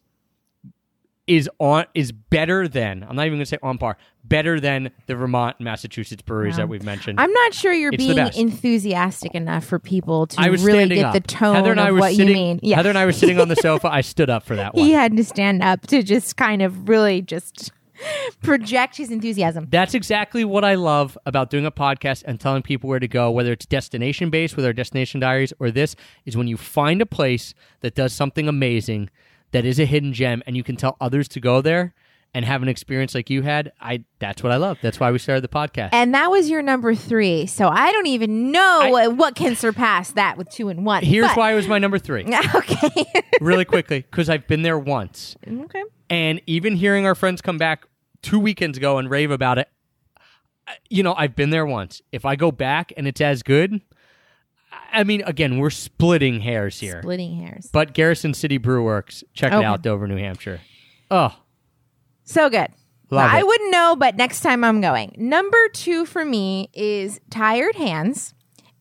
is on is better than I'm not even gonna say on par, better than the Vermont Massachusetts breweries Wow. that we've mentioned. I'm not sure you're It's being enthusiastic enough for people to really get up. the tone Heather and I of what sitting, you mean. Yeah. Heather and I were sitting on the sofa. I stood up for that one. he had to stand up to just kind of really just project his enthusiasm. That's exactly what I love about doing a podcast and telling people where to go, whether it's destination based with our destination diaries or this, is when you find a place that does something amazing that is a hidden gem and you can tell others to go there and have an experience like you had. I that's what I love. That's why we started the podcast. And that was your number three. So I don't even know I- what, can surpass that with two and one. Here's But- why it was my number three. Okay. really quickly, because I've been there once. okay. And even hearing our friends come back two weekends ago and rave about it, you know, I've been there once. If I go back and it's as good, I- mean, again, we're splitting hairs here. Splitting hairs. But Garrison City Brew Works, check it out, Dover, New Hampshire. Oh, So good. Love I it. wouldn't know, but next time I'm going. Number two for me is Tired Hands.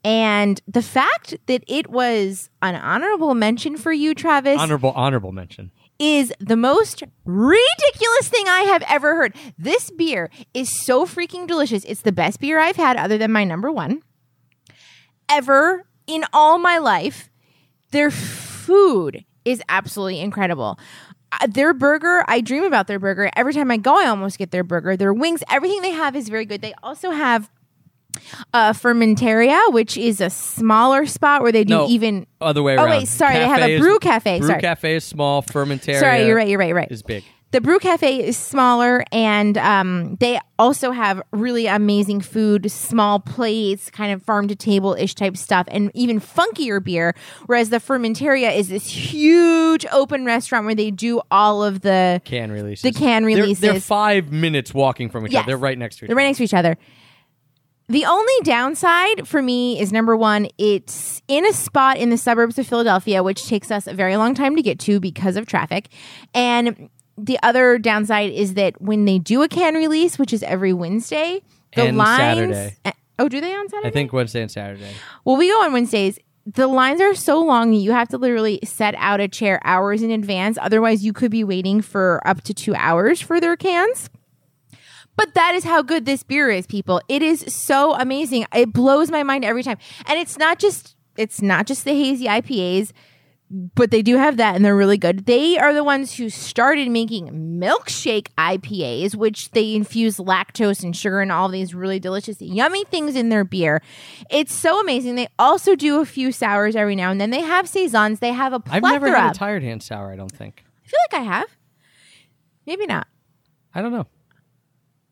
And the fact that it was an honorable mention for you, Travis, honorable, honorable mention. Is the most ridiculous thing I have ever heard. This beer is so freaking delicious. It's the best beer I've had, other than my number one, ever in all my life. Their food is absolutely incredible. Uh, their burger, I dream about their burger. Every time I go, I almost get their burger. Their wings, everything they have is very good. They also have uh, Fermentaria, which is a smaller spot where they do No, even. Other way around. Oh, around. wait, sorry, they have a brew cafe, Brew sorry. cafe is small. Fermentaria. Sorry, you're right. You're right. You're right. Is big. The brew cafe is smaller, and um, they also have really amazing food, small plates, kind of farm to table ish type stuff, and even funkier beer. Whereas the Fermentaria is this huge open restaurant where they do all of the Can releases. The can They're- They're, five minutes walking from each Yes. other. They're right next to each They're other. right next to each other. The only downside for me is number one, it's in a spot in the suburbs of Philadelphia, which takes us a very long time to get to because of traffic. And the other downside is that when they do a can release, which is every Wednesday, the And lines. Saturday. eh, Oh, do they on Saturday? I think Wednesday and Saturday. Well, we go on Wednesdays. The lines are so long that you have to literally set out a chair hours in advance. Otherwise, you could be waiting for up to two hours for their cans. But that is how good this beer is, people. It is so amazing. It blows my mind every time. And it's not just it's not just the hazy IPAs, but they do have that and they're really good. They are the ones who started making milkshake IPAs, which they infuse lactose and sugar and all these really delicious, yummy things in their beer. It's so amazing. They also do a few sours every now and then. They have saisons. They have a I've plethora. never had a tired hand sour. I don't think. I feel like I have. Maybe not. I don't know.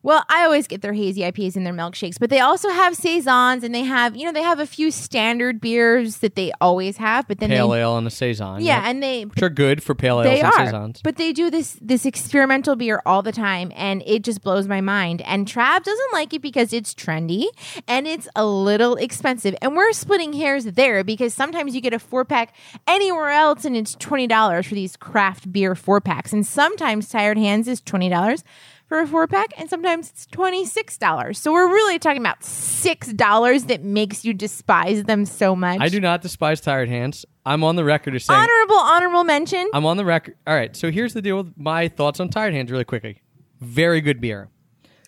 Well, I always get their hazy IPAs and their milkshakes, but they also have saisons and they have, you know, they have a few standard beers that they always have, but then they Pale they, ale and a saison. yeah, yep. and they which are good for pale ales they and are, saisons. but they do this this experimental beer all the time, and it just blows my mind. And Trav doesn't like it because it's trendy and it's a little expensive, and we're splitting hairs there because sometimes you get a four pack anywhere else, and it's twenty dollars for these craft beer four packs, and sometimes Tired Hands is twenty dollars. For a four pack, and sometimes it's twenty six dollars. So we're really talking about six dollars that makes you despise them so much. I do not despise tired hands. I'm on the record as saying honorable honorable mention. I'm on the record. All right, so here's the deal with my thoughts on tired hands really quickly. Very good beer.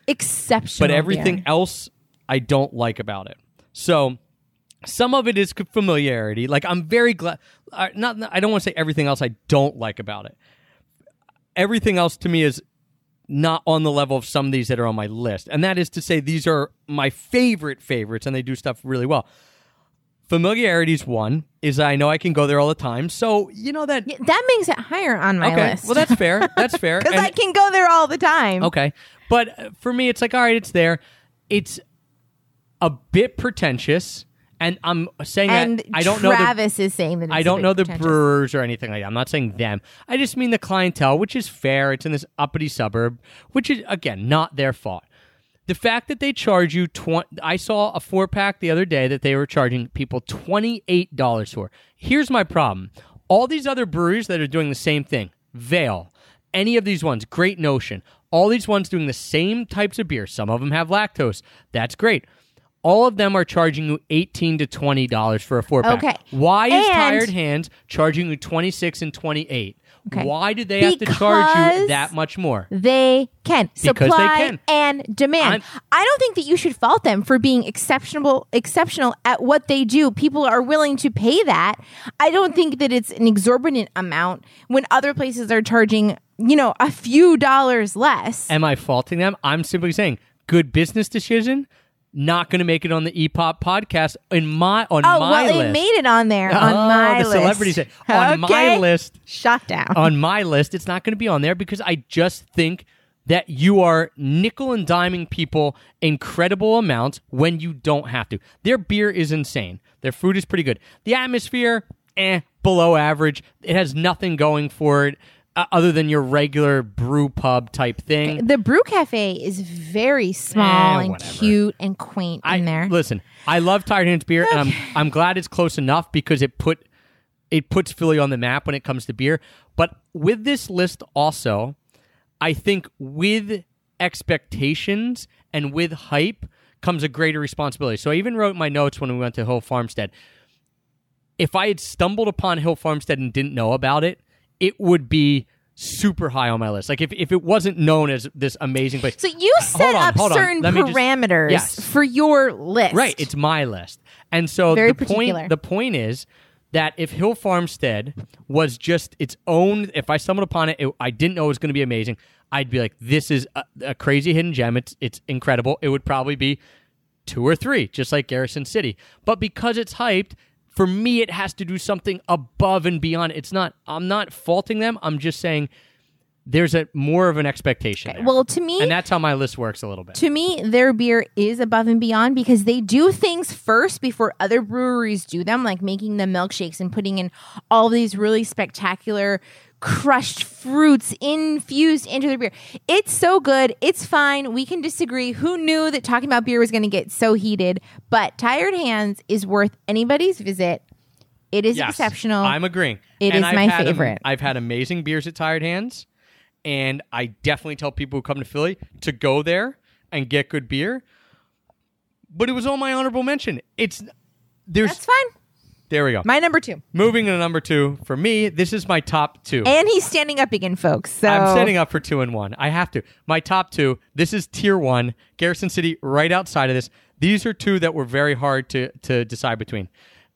Exceptional, But everything beer. else I don't like about it. So some of it is familiarity. Like I'm very glad. Uh, not I don't want to say everything else I don't like about it. Everything else to me is not on the level of some of these that are on my list, and that is to say these are my favorite favorites, and they do stuff really well. Familiarity's one is I know I can go there all the time, so you know that. Yeah, that makes it higher on my okay, list. well that's fair. That's fair. because I can go there all the time. Okay. But for me, it's like, all right, it's there. It's a bit pretentious. And I'm saying And that I don't know the, Travis is saying that it's I don't know the brewers or anything like that. I'm not saying them. I just mean the clientele, which is fair. It's in this uppity suburb, which is again not their fault. The fact that they charge you twenty, I saw a four pack the other day that they were charging people twenty eight dollars for. Here's my problem: all these other breweries that are doing the same thing, Veil, any of these ones, Great Notion, all these ones doing the same types of beer. Some of them have lactose. That's great. All of them are charging you eighteen to twenty dollars for a four pack. Okay. Why is And- Tired Hands charging you twenty six and twenty eight? Okay. Why do they have to charge you Because- that much more? They can Because they supply can. and demand. I'm- I don't think that you should fault them for being exceptional exceptional at what they do. People are willing to pay that. I don't think that it's an exorbitant amount when other places are charging, you know, a few dollars less. Am I faulting them? I'm simply saying good business decision. Not going to make it on the EPOP podcast in my on oh, my well, list. it made it on there on Oh, my the list. celebrity say- on my Okay. list. Shut down. on my list, it's not going to be on there because I just think that you are nickel and diming people incredible amounts when you don't have to. Their beer is insane. Their food is pretty good. The atmosphere, eh, below average. It has nothing going for it uh, other than your regular brew pub type thing. the brew cafe is very small Eh, and whatever. cute and quaint I in there. listen. I love Tired Hands beer, and I'm I'm glad it's close enough because it put it puts Philly on the map when it comes to beer. But with this list, also, I think with expectations and with hype comes a greater responsibility. So I even wrote in my notes when we went to Hill Farmstead. If I had stumbled upon Hill Farmstead and didn't know about it, it would be super high on my list. Like if, if it wasn't known as this amazing place. So you set on, up certain me just- parameters Yes. for your list. Right, it's my list. And so Very the particular. point the point is that if Hill Farmstead was just its own if I stumbled upon it, it I didn't know it was going to be amazing, I'd be like this is a, a crazy hidden gem. It's it's incredible. It would probably be 2 or 3 just like Garrison City. But because it's hyped, for me it has to do something above and beyond. It's not I'm not faulting them. I'm just saying there's a more of an expectation. there. Well, to me, and that's how my list works a little bit. to me, their beer is above and beyond because they do things first before other breweries do them, like making the milkshakes and putting in all these really spectacular crushed fruits infused into their beer. It's so good. It's fine. We can disagree. Who knew that talking about beer was going to get so heated? But Tired Hands is worth anybody's visit. It is Yes, exceptional. I'm agreeing. It and is I've my favorite. I've had amazing beers at Tired Hands, and I definitely tell people who come to Philly to go there and get good beer. But it was on my honorable mention. It's there's That's fine. There we go. My number two. Moving to number two for me. This is my top two. And he's standing up again, folks. So I'm standing up for two and one. I have to. My top two. This is tier one. Garrison City, right outside of this. These are two that were very hard to to decide between.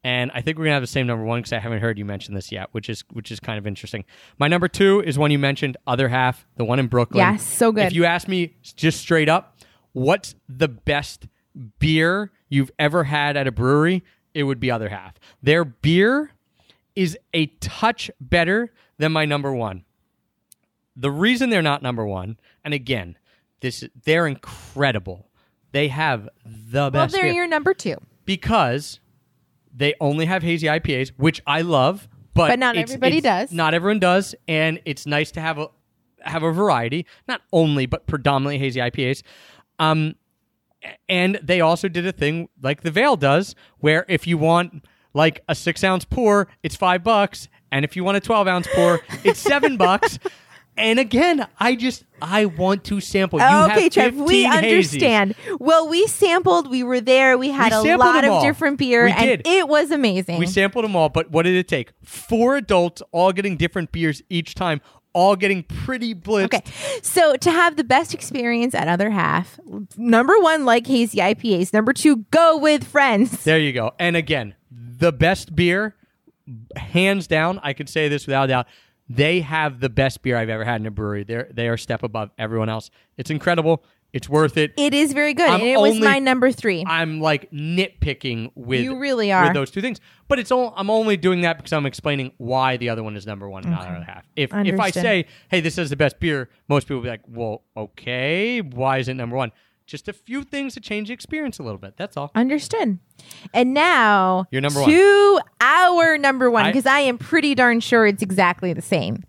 And I think we're gonna have the same number one because I haven't heard you mention this yet, which is which is kind of interesting. My number two is one you mentioned, other half, the one in Brooklyn. Yes, so good. If you ask me just straight up, what's the best beer you've ever had at a brewery? It would be other half. Their beer is a touch better than my number one the reason they're not number one, and again, this they're incredible. They have the well, best Well, they're beer your number two. because they only have hazy IPAs, which I love, but But not it's- everybody it's- does. Not everyone does, and it's nice to have a have a variety, not only but predominantly hazy IPAs. Um, and they also did a thing like the Veil does, where if you want like a six ounce pour, it's five bucks, and if you want a twelve ounce pour, it's seven bucks. And again, I just I want to sample. You okay, have Trev, we 15 hazies. understand. Well, we sampled. We were there. We had We a lot of all. different beer, We and did. it was amazing. We sampled them all, but what did it take? Four adults all getting different beers each time, all getting pretty blitzed. Okay. So to have the best experience at other half, number one, like hazy IPAs. Number two, go with friends. There you go. And again, the best beer, hands down, I could say this without a doubt. They have the best beer I've ever had in a brewery. They're they are a step above everyone else. It's incredible. It's worth it. It is very good. I'm it was my number three. I'm like nitpicking with You really are. with those two things. But it's all I'm only doing that because I'm explaining why the other one is number one and not the other half. If if I say, hey, this is the best beer, most people will be like, well, okay, why is it number one? Just a few things to change the experience a little bit. That's all. Understood. And now You're number one. our number one because I, am pretty darn sure it's exactly the same.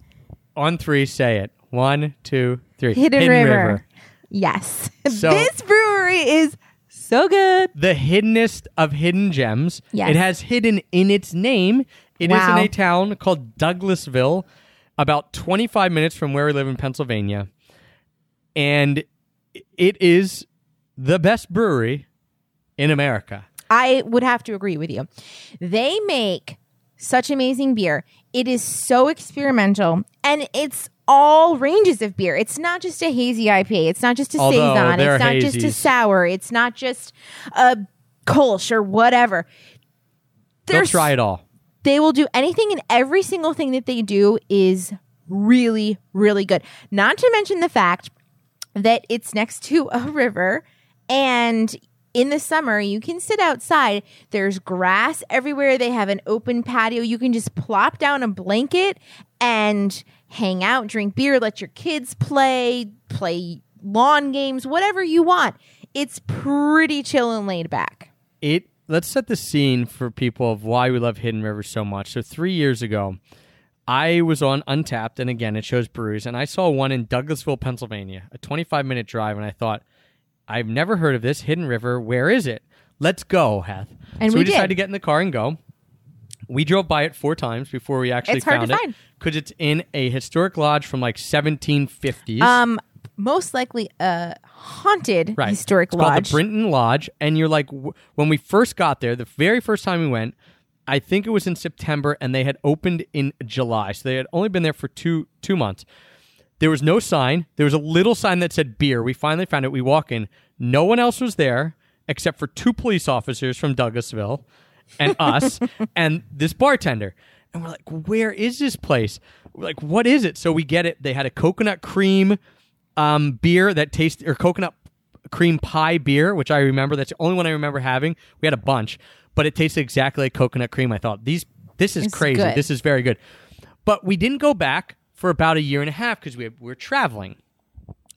On three, say it. One, two, three. Hidden, River. Yes. So- this brewery is so good. the hiddenest of hidden gems. Yes. It has hidden in its name. It is Wow. in a town called Douglassville, about 25 minutes from where we live in Pennsylvania. And it is the best brewery in America. I would have to agree with you. They make such amazing beer. It is so experimental and it's all ranges of beer. It's not just a hazy IPA. It's not just a Although saison. It's not just a sour. It's not just a Kolsch or whatever. They'll There's- try it all. They will do anything and every single thing that they do is really, really good. Not to mention the fact that it's next to a river and in the summer you can sit outside there's grass everywhere they have an open patio you can just plop down a blanket and hang out drink beer let your kids play play lawn games whatever you want it's pretty chill and laid back it let's set the scene for people of why we love Hidden River so much. So three years ago, I was on Untappd, and again, it shows breweries, and I saw one in Douglassville, Pennsylvania, a 25 minute drive, and I thought, I've never heard of this Hidden River. Where is it? Let's go, Heth. And so we we, decided to get in the car and go. We drove by it four times before we actually It's hard found to it find. because it's in a historic lodge from like 1750s. um most likely a haunted Right. historic it's called lodge the Brinton Lodge, and you're like, w- when we first got there, the very first time we went, I think it was in September, and they had opened in July, so they had only been there for two two months. There was no sign. There was a little sign that said beer. We finally found it. We walk in. No one else was there except for two police officers from Douglassville and us and this bartender. And we're like, where is this place? We're like, what is it? So we get it. They had a coconut cream um, beer that tastes, or coconut cream pie beer, which I remember. That's the only one I remember having. We had a bunch, but it tasted exactly like coconut cream. I thought these, this is It's crazy. good. This is very good. But we didn't go back for about a year and a half because we were traveling.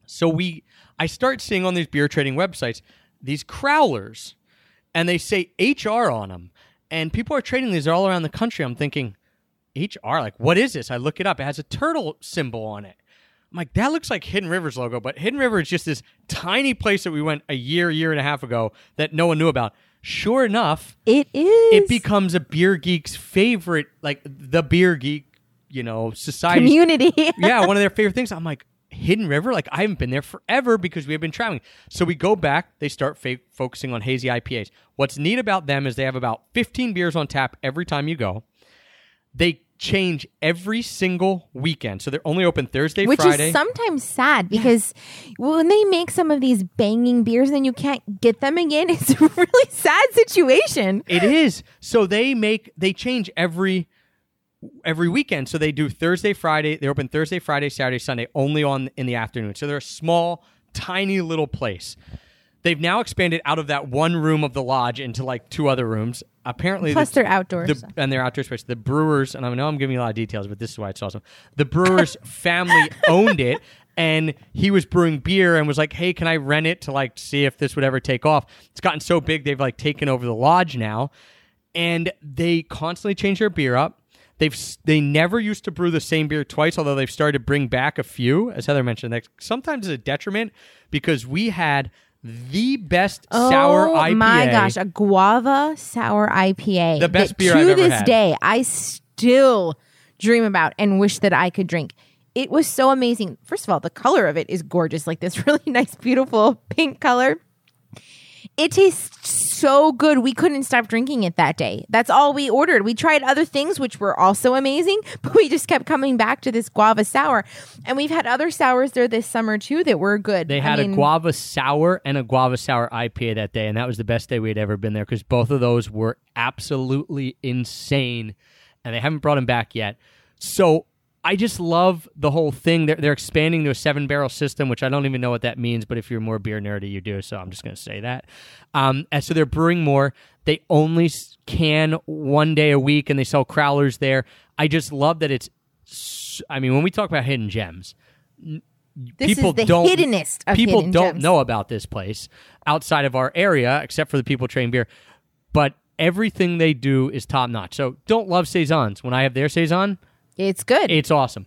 So we, I start seeing on these beer trading websites these crowlers, and they say HR on them, and people are trading these all around the country. I'm thinking, HR, like what is this? I look it up. It has a turtle symbol on it. I'm like, that looks like Hidden River's logo, but Hidden River is just this tiny place that we went a year, year and a half ago that no one knew about. Sure enough, it is it becomes a beer geek's favorite, like the beer geek, you know, society community yeah, one of their favorite things. I'm like, Hidden River? Like, I haven't been there forever because we have been traveling. So we go back, they start fa- focusing on hazy IPAs. What's neat about them is they have about 15 beers on tap every time you go. They change every single weekend. So they're only open Thursday, which Friday. is sometimes sad because when they make some of these banging beers and then you can't get them again, it's a really sad situation. It is. So they make they change every every weekend. So they do Thursday, Friday. They open Thursday, Friday, Saturday, Sunday only on in the afternoon. So they're a small, tiny little place. They've now expanded out of that one room of the lodge into like two other rooms. Apparently, Plus, the- they're outdoors. the, and their outdoor space. The Brewers, and I know I'm giving you a lot of details, but this is why it's awesome. The Brewers family owned it, and he was brewing beer and was like, "Hey, can I rent it to like see if this would ever take off?" It's gotten so big they've like taken over the lodge now, and they constantly change their beer up. They've they never used to brew the same beer twice, although they've started to bring back a few, as Heather mentioned. That sometimes is a detriment because we had the best oh sour IPA. oh my gosh, a guava sour IPA. The best beer to this had. day I still dream about and wish that I could drink. It was so amazing. First of all, the color of it is gorgeous, like this really nice, beautiful pink color. It tastes so good. We couldn't stop drinking it that day. That's all we ordered. We tried other things which were also amazing, but we just kept coming back to this guava sour. And we've had other sours there this summer too that were good. They I had mean, a guava sour and a guava sour IPA that day, and that was the best day we had ever been there because both of those were absolutely insane, and they haven't brought them back yet. So I just love the whole thing. They're, they're expanding to a seven barrel system, which I don't even know what that means, but if you're more beer nerdy, you do. So I'm just going to say that. Um, and so they're brewing more. They only can one day a week, and they sell crowlers there. I just love that it's. I mean, when we talk about hidden gems, This people is the don't hiddenest of people hidden don't gems. know about this place outside of our area except for the people trading beer but everything they do is top notch so don't love saisons when i have their saison It's good. it's awesome.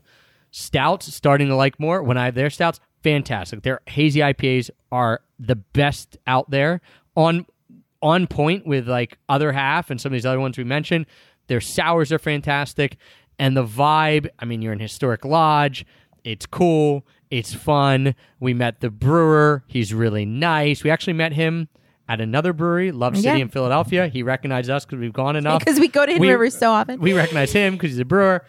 Stouts starting to like more. When i have their stouts fantastic. Their hazy ipas are the best out there. On on point with like other half and some of these other ones we mentioned. Their sours are fantastic. And the vibe i mean you're in historic lodge. It's cool. It's fun. We met the brewer. He's really nice. We actually met him at another brewery love city Yeah. in philadelphia. He recognized us because we've gone enough. Because we go to Hidden We- River so often. we recognize him because he's a brewer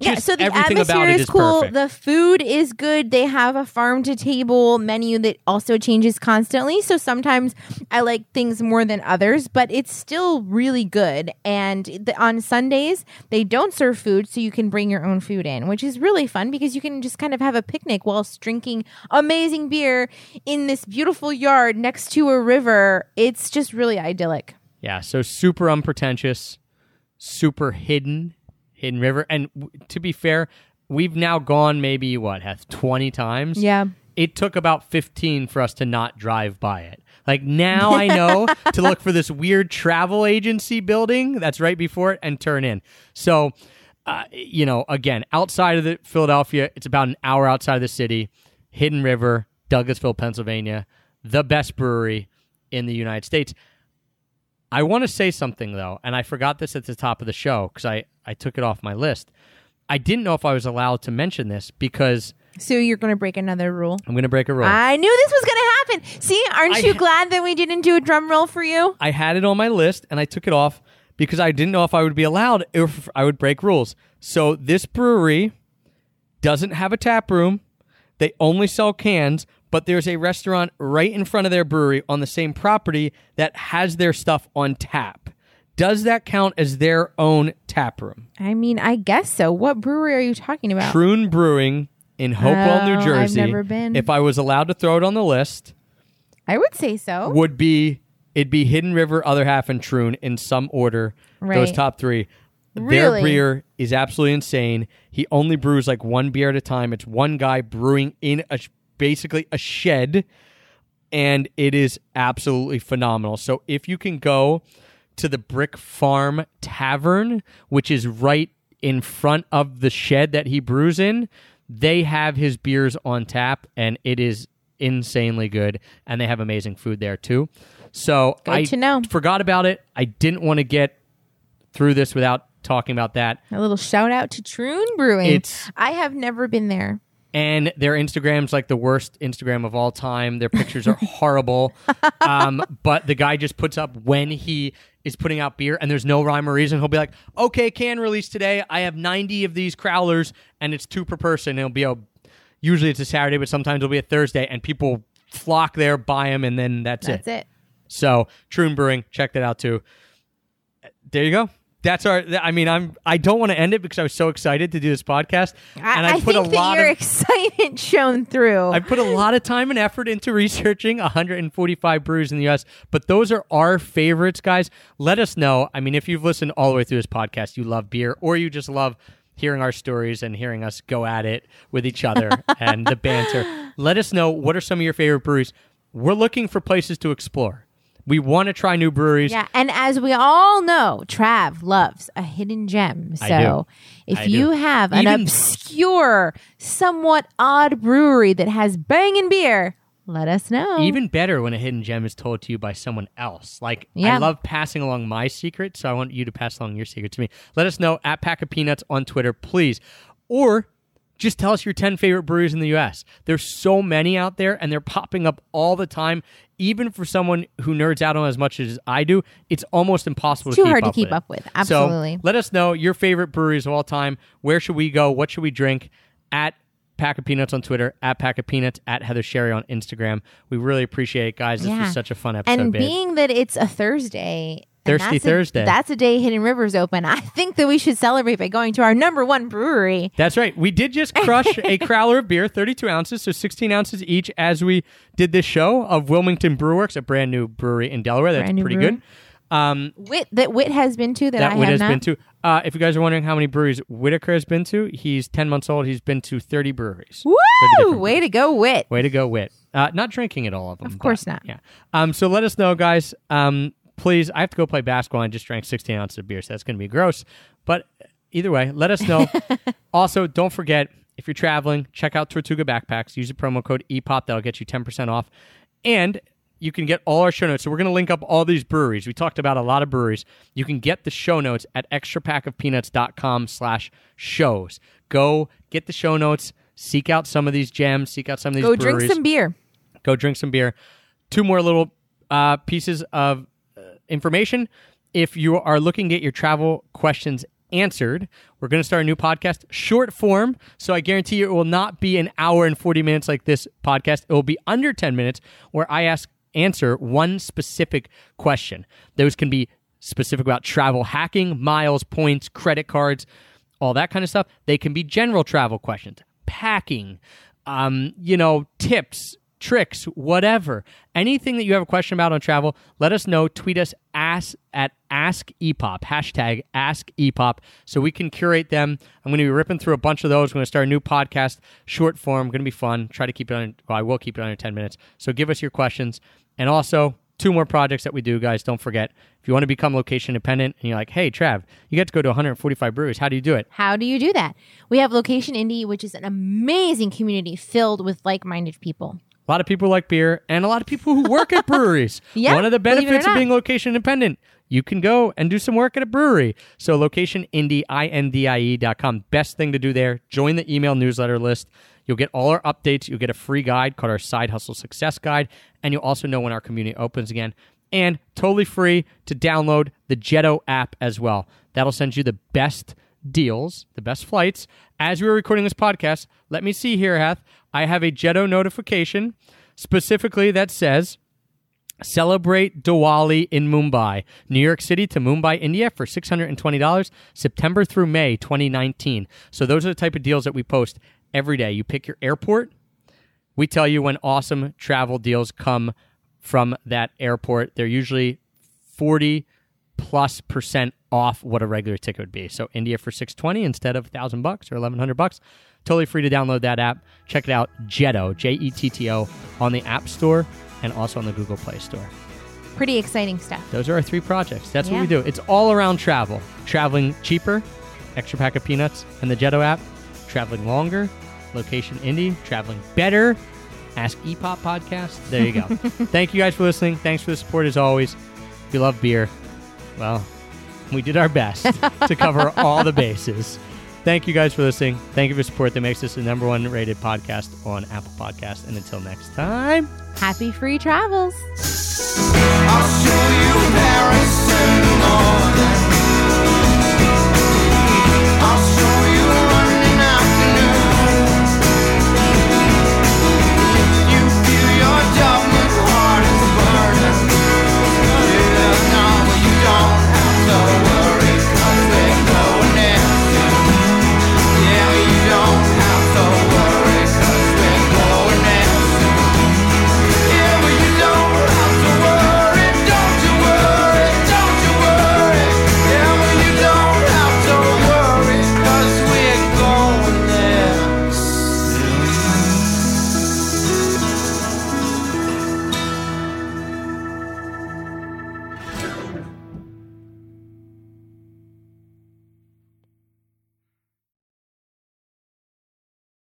yeah, so the atmosphere about it is, is cool. perfect. The food is good. They have a farm to table menu that also changes constantly. So sometimes I like things more than others, but it's still really good. And the, on Sundays, they don't serve food, so you can bring your own food in, which is really fun because you can just kind of have a picnic whilst drinking amazing beer in this beautiful yard next to a river. It's just really idyllic. Yeah, so super unpretentious, super hidden, hidden river. And w- to be fair, we've now gone maybe what, have 20 times? Yeah. It took about 15 for us to not drive by it. Like now I know to look for this weird travel agency building that's right before it and turn in. So, uh, you know, again, outside of the Philadelphia, it's about an hour outside of the city. Hidden River, Douglassville, Pennsylvania, the best brewery in the United States. I want to say something though, and I forgot this at the top of the show because I, I took it off my list. I didn't know if I was allowed to mention this because So you're going to break another rule. I'm going to break a rule. I knew this was going to happen. See, aren't I you glad that we didn't do a drum roll for you? I had it on my list and I took it off because I didn't know if I would be allowed if I would break rules. So this brewery doesn't have a tap room. They only sell cans, but there's a restaurant right in front of their brewery on the same property that has their stuff on tap. Does that count as their own tap room? I mean, I guess so. What brewery are you talking about? Troon Brewing in Hopewell, Oh, New I've Jersey. never been. If I was allowed to throw it on the list, I would say so. would be it'd be Hidden River, Other Half, and Troon in some order. Those top three. Really? Their beer is absolutely insane. He only brews like one beer at a time. It's one guy brewing in a basically a shed, and it is absolutely phenomenal. So if you can go to the Brick Farm Tavern, which is right in front of the shed that he brews in, they have his beers on tap, and it is insanely good. And they have amazing food there too. So Good I to know. forgot about it. I didn't want to get through this without talking about that. A little shout out to Troon Brewing. It's- I have never been there. And their Instagram's like the worst Instagram of all time. Their pictures are horrible. Um, but the guy just puts up when he is putting out beer, and there's no rhyme or reason. He'll be like, "Okay, can release today. I have 90 of these crowlers, and it's two per person. It'll be a usually it's a Saturday, but sometimes it'll be a Thursday, and people flock there, buy them, and then that's, it. That's it. So Troon Brewing, check that out too. There you go. That's our. I mean, I'm. I don't want to end it because I was so excited to do this podcast, and I, I put think a lot your of. excitement shone through. I put a lot of time and effort into researching 145 breweries in the U.S., but those are our favorites, guys. Let us know. I mean, if you've listened all the way through this podcast, you love beer, or you just love hearing our stories and hearing us go at it with each other and the banter. Let us know what are some of your favorite breweries. We're looking for places to explore. We want to try new breweries. yeah, and as we all know, Trav loves a hidden gem. I So if I you do. have an Even- obscure, somewhat odd brewery that has banging beer, let us know. Even better when a hidden gem is told to you by someone else. Like I love passing along my secret, so I want you to pass along your secret to me. Let us know at Pack of Peanuts on Twitter, please. Or just tell us your 10 favorite breweries in the US. There's so many out there and they're popping up all the time. Even for someone who nerds out on as much as I do, it's almost impossible It's to too keep hard to keep with up with. Absolutely. So let us know your favorite breweries of all time. Where should we go? What should we drink? At Pack of Peanuts on Twitter, at Pack of Peanuts, at Heather Sherry on Instagram. We really appreciate it, guys. This Yeah. was such a fun episode, and babe. being that it's a Thursday, Thirsty that's a- Thursday. that's a day Hidden Rivers open. I think that we should celebrate by going to our number one brewery. That's right. We did just crush a crowler of beer, 32 ounces, so 16 ounces each as we did this show of Wilmington Brewworks, a brand new brewery in Delaware. That's pretty brewery. good. Um, Wit that Wit has been to that, that I have has not. been to. Uh, if you guys are wondering how many breweries Whitaker has been to, he's 10 months old. He's been to 30 breweries. Woo! different Way to go, Wit. Way to go, Wit. Uh, not drinking at all of them. Of course but, not. Yeah. Um, so let us know, guys. Um, please, I have to go play basketball. I just drank 16 ounces of beer, so that's going to be gross. But either way, let us know. also, don't forget, if you're traveling, check out Tortuga Backpacks. Use the promo code EPOP. That'll get you 10% off. And you can get all our show notes. So we're going to link up all these breweries. We talked about a lot of breweries. You can get the show notes at extrapackofpeanuts.com slash shows. Go get the show notes. Seek out some of these gems. Seek out some of these Go breweries drink some beer. go drink some beer. Two more little uh, pieces of information. If you are looking to get your travel questions answered, we're going to start a new podcast, short form. So I guarantee you it will not be an hour and 40 minutes like this podcast. It will be under 10 minutes where I ask, answer one specific question. Those can be specific about travel hacking, miles, points, credit cards, all that kind of stuff. They can be general travel questions, packing, um, you know, tips, tricks, whatever. Anything that you have a question about on travel, let us know. Tweet us ask at Ask Epop, hashtag Ask Epop, so we can curate them. I'm going to be ripping through a bunch of those. We're going to start a new podcast, short form, going to be fun. Try to keep it on, well, I will keep it under 10 minutes. So give us your questions. And also, two more projects that we do, guys. Don't forget, if you want to become location independent and you're like, hey, Trav, you get to go to 145 breweries. How do you do it? How do you do that? We have Location Indie, which is an amazing community filled with like-minded people. A lot of people like beer, and a lot of people who work at breweries. Yeah, One of the believe it or benefits of not. being location independent, you can go and do some work at a brewery. So locationindie, I-N-D-I-E dot com. Best thing to do there. Join the email newsletter list. You'll get all our updates. You'll get a free guide called our Side Hustle Success Guide, and you'll also know when our community opens again. And totally free to download the Jetto app as well. That'll send you the best deals, the best flights. As we were recording this podcast, let me see here, Hath. I have a Jetto notification specifically that says Celebrate Diwali in Mumbai, New York City to Mumbai, India for $620, September through May 2019. So those are the type of deals that we post every day. You pick your airport. We tell you when awesome travel deals come from that airport. They're usually 40 plus percent off what a regular ticket would be. So India for 620 instead of 1000 bucks or 1100 bucks. Totally free to download that app. Check it out, Jetto, J E T T O on the App Store and also on the Google Play Store. Pretty exciting stuff. Those are our three projects. That's what we do. It's all around travel. Traveling cheaper, extra pack of peanuts and the Jetto app. Traveling longer, location indie. Traveling better, Ask Epop podcast. There you go. Thank you guys for listening. Thanks for the support as always. If you love beer, well, we did our best to cover all the bases. Thank you guys for listening. Thank you for support that makes this the number one rated podcast on Apple Podcasts. And until next time, happy free travels.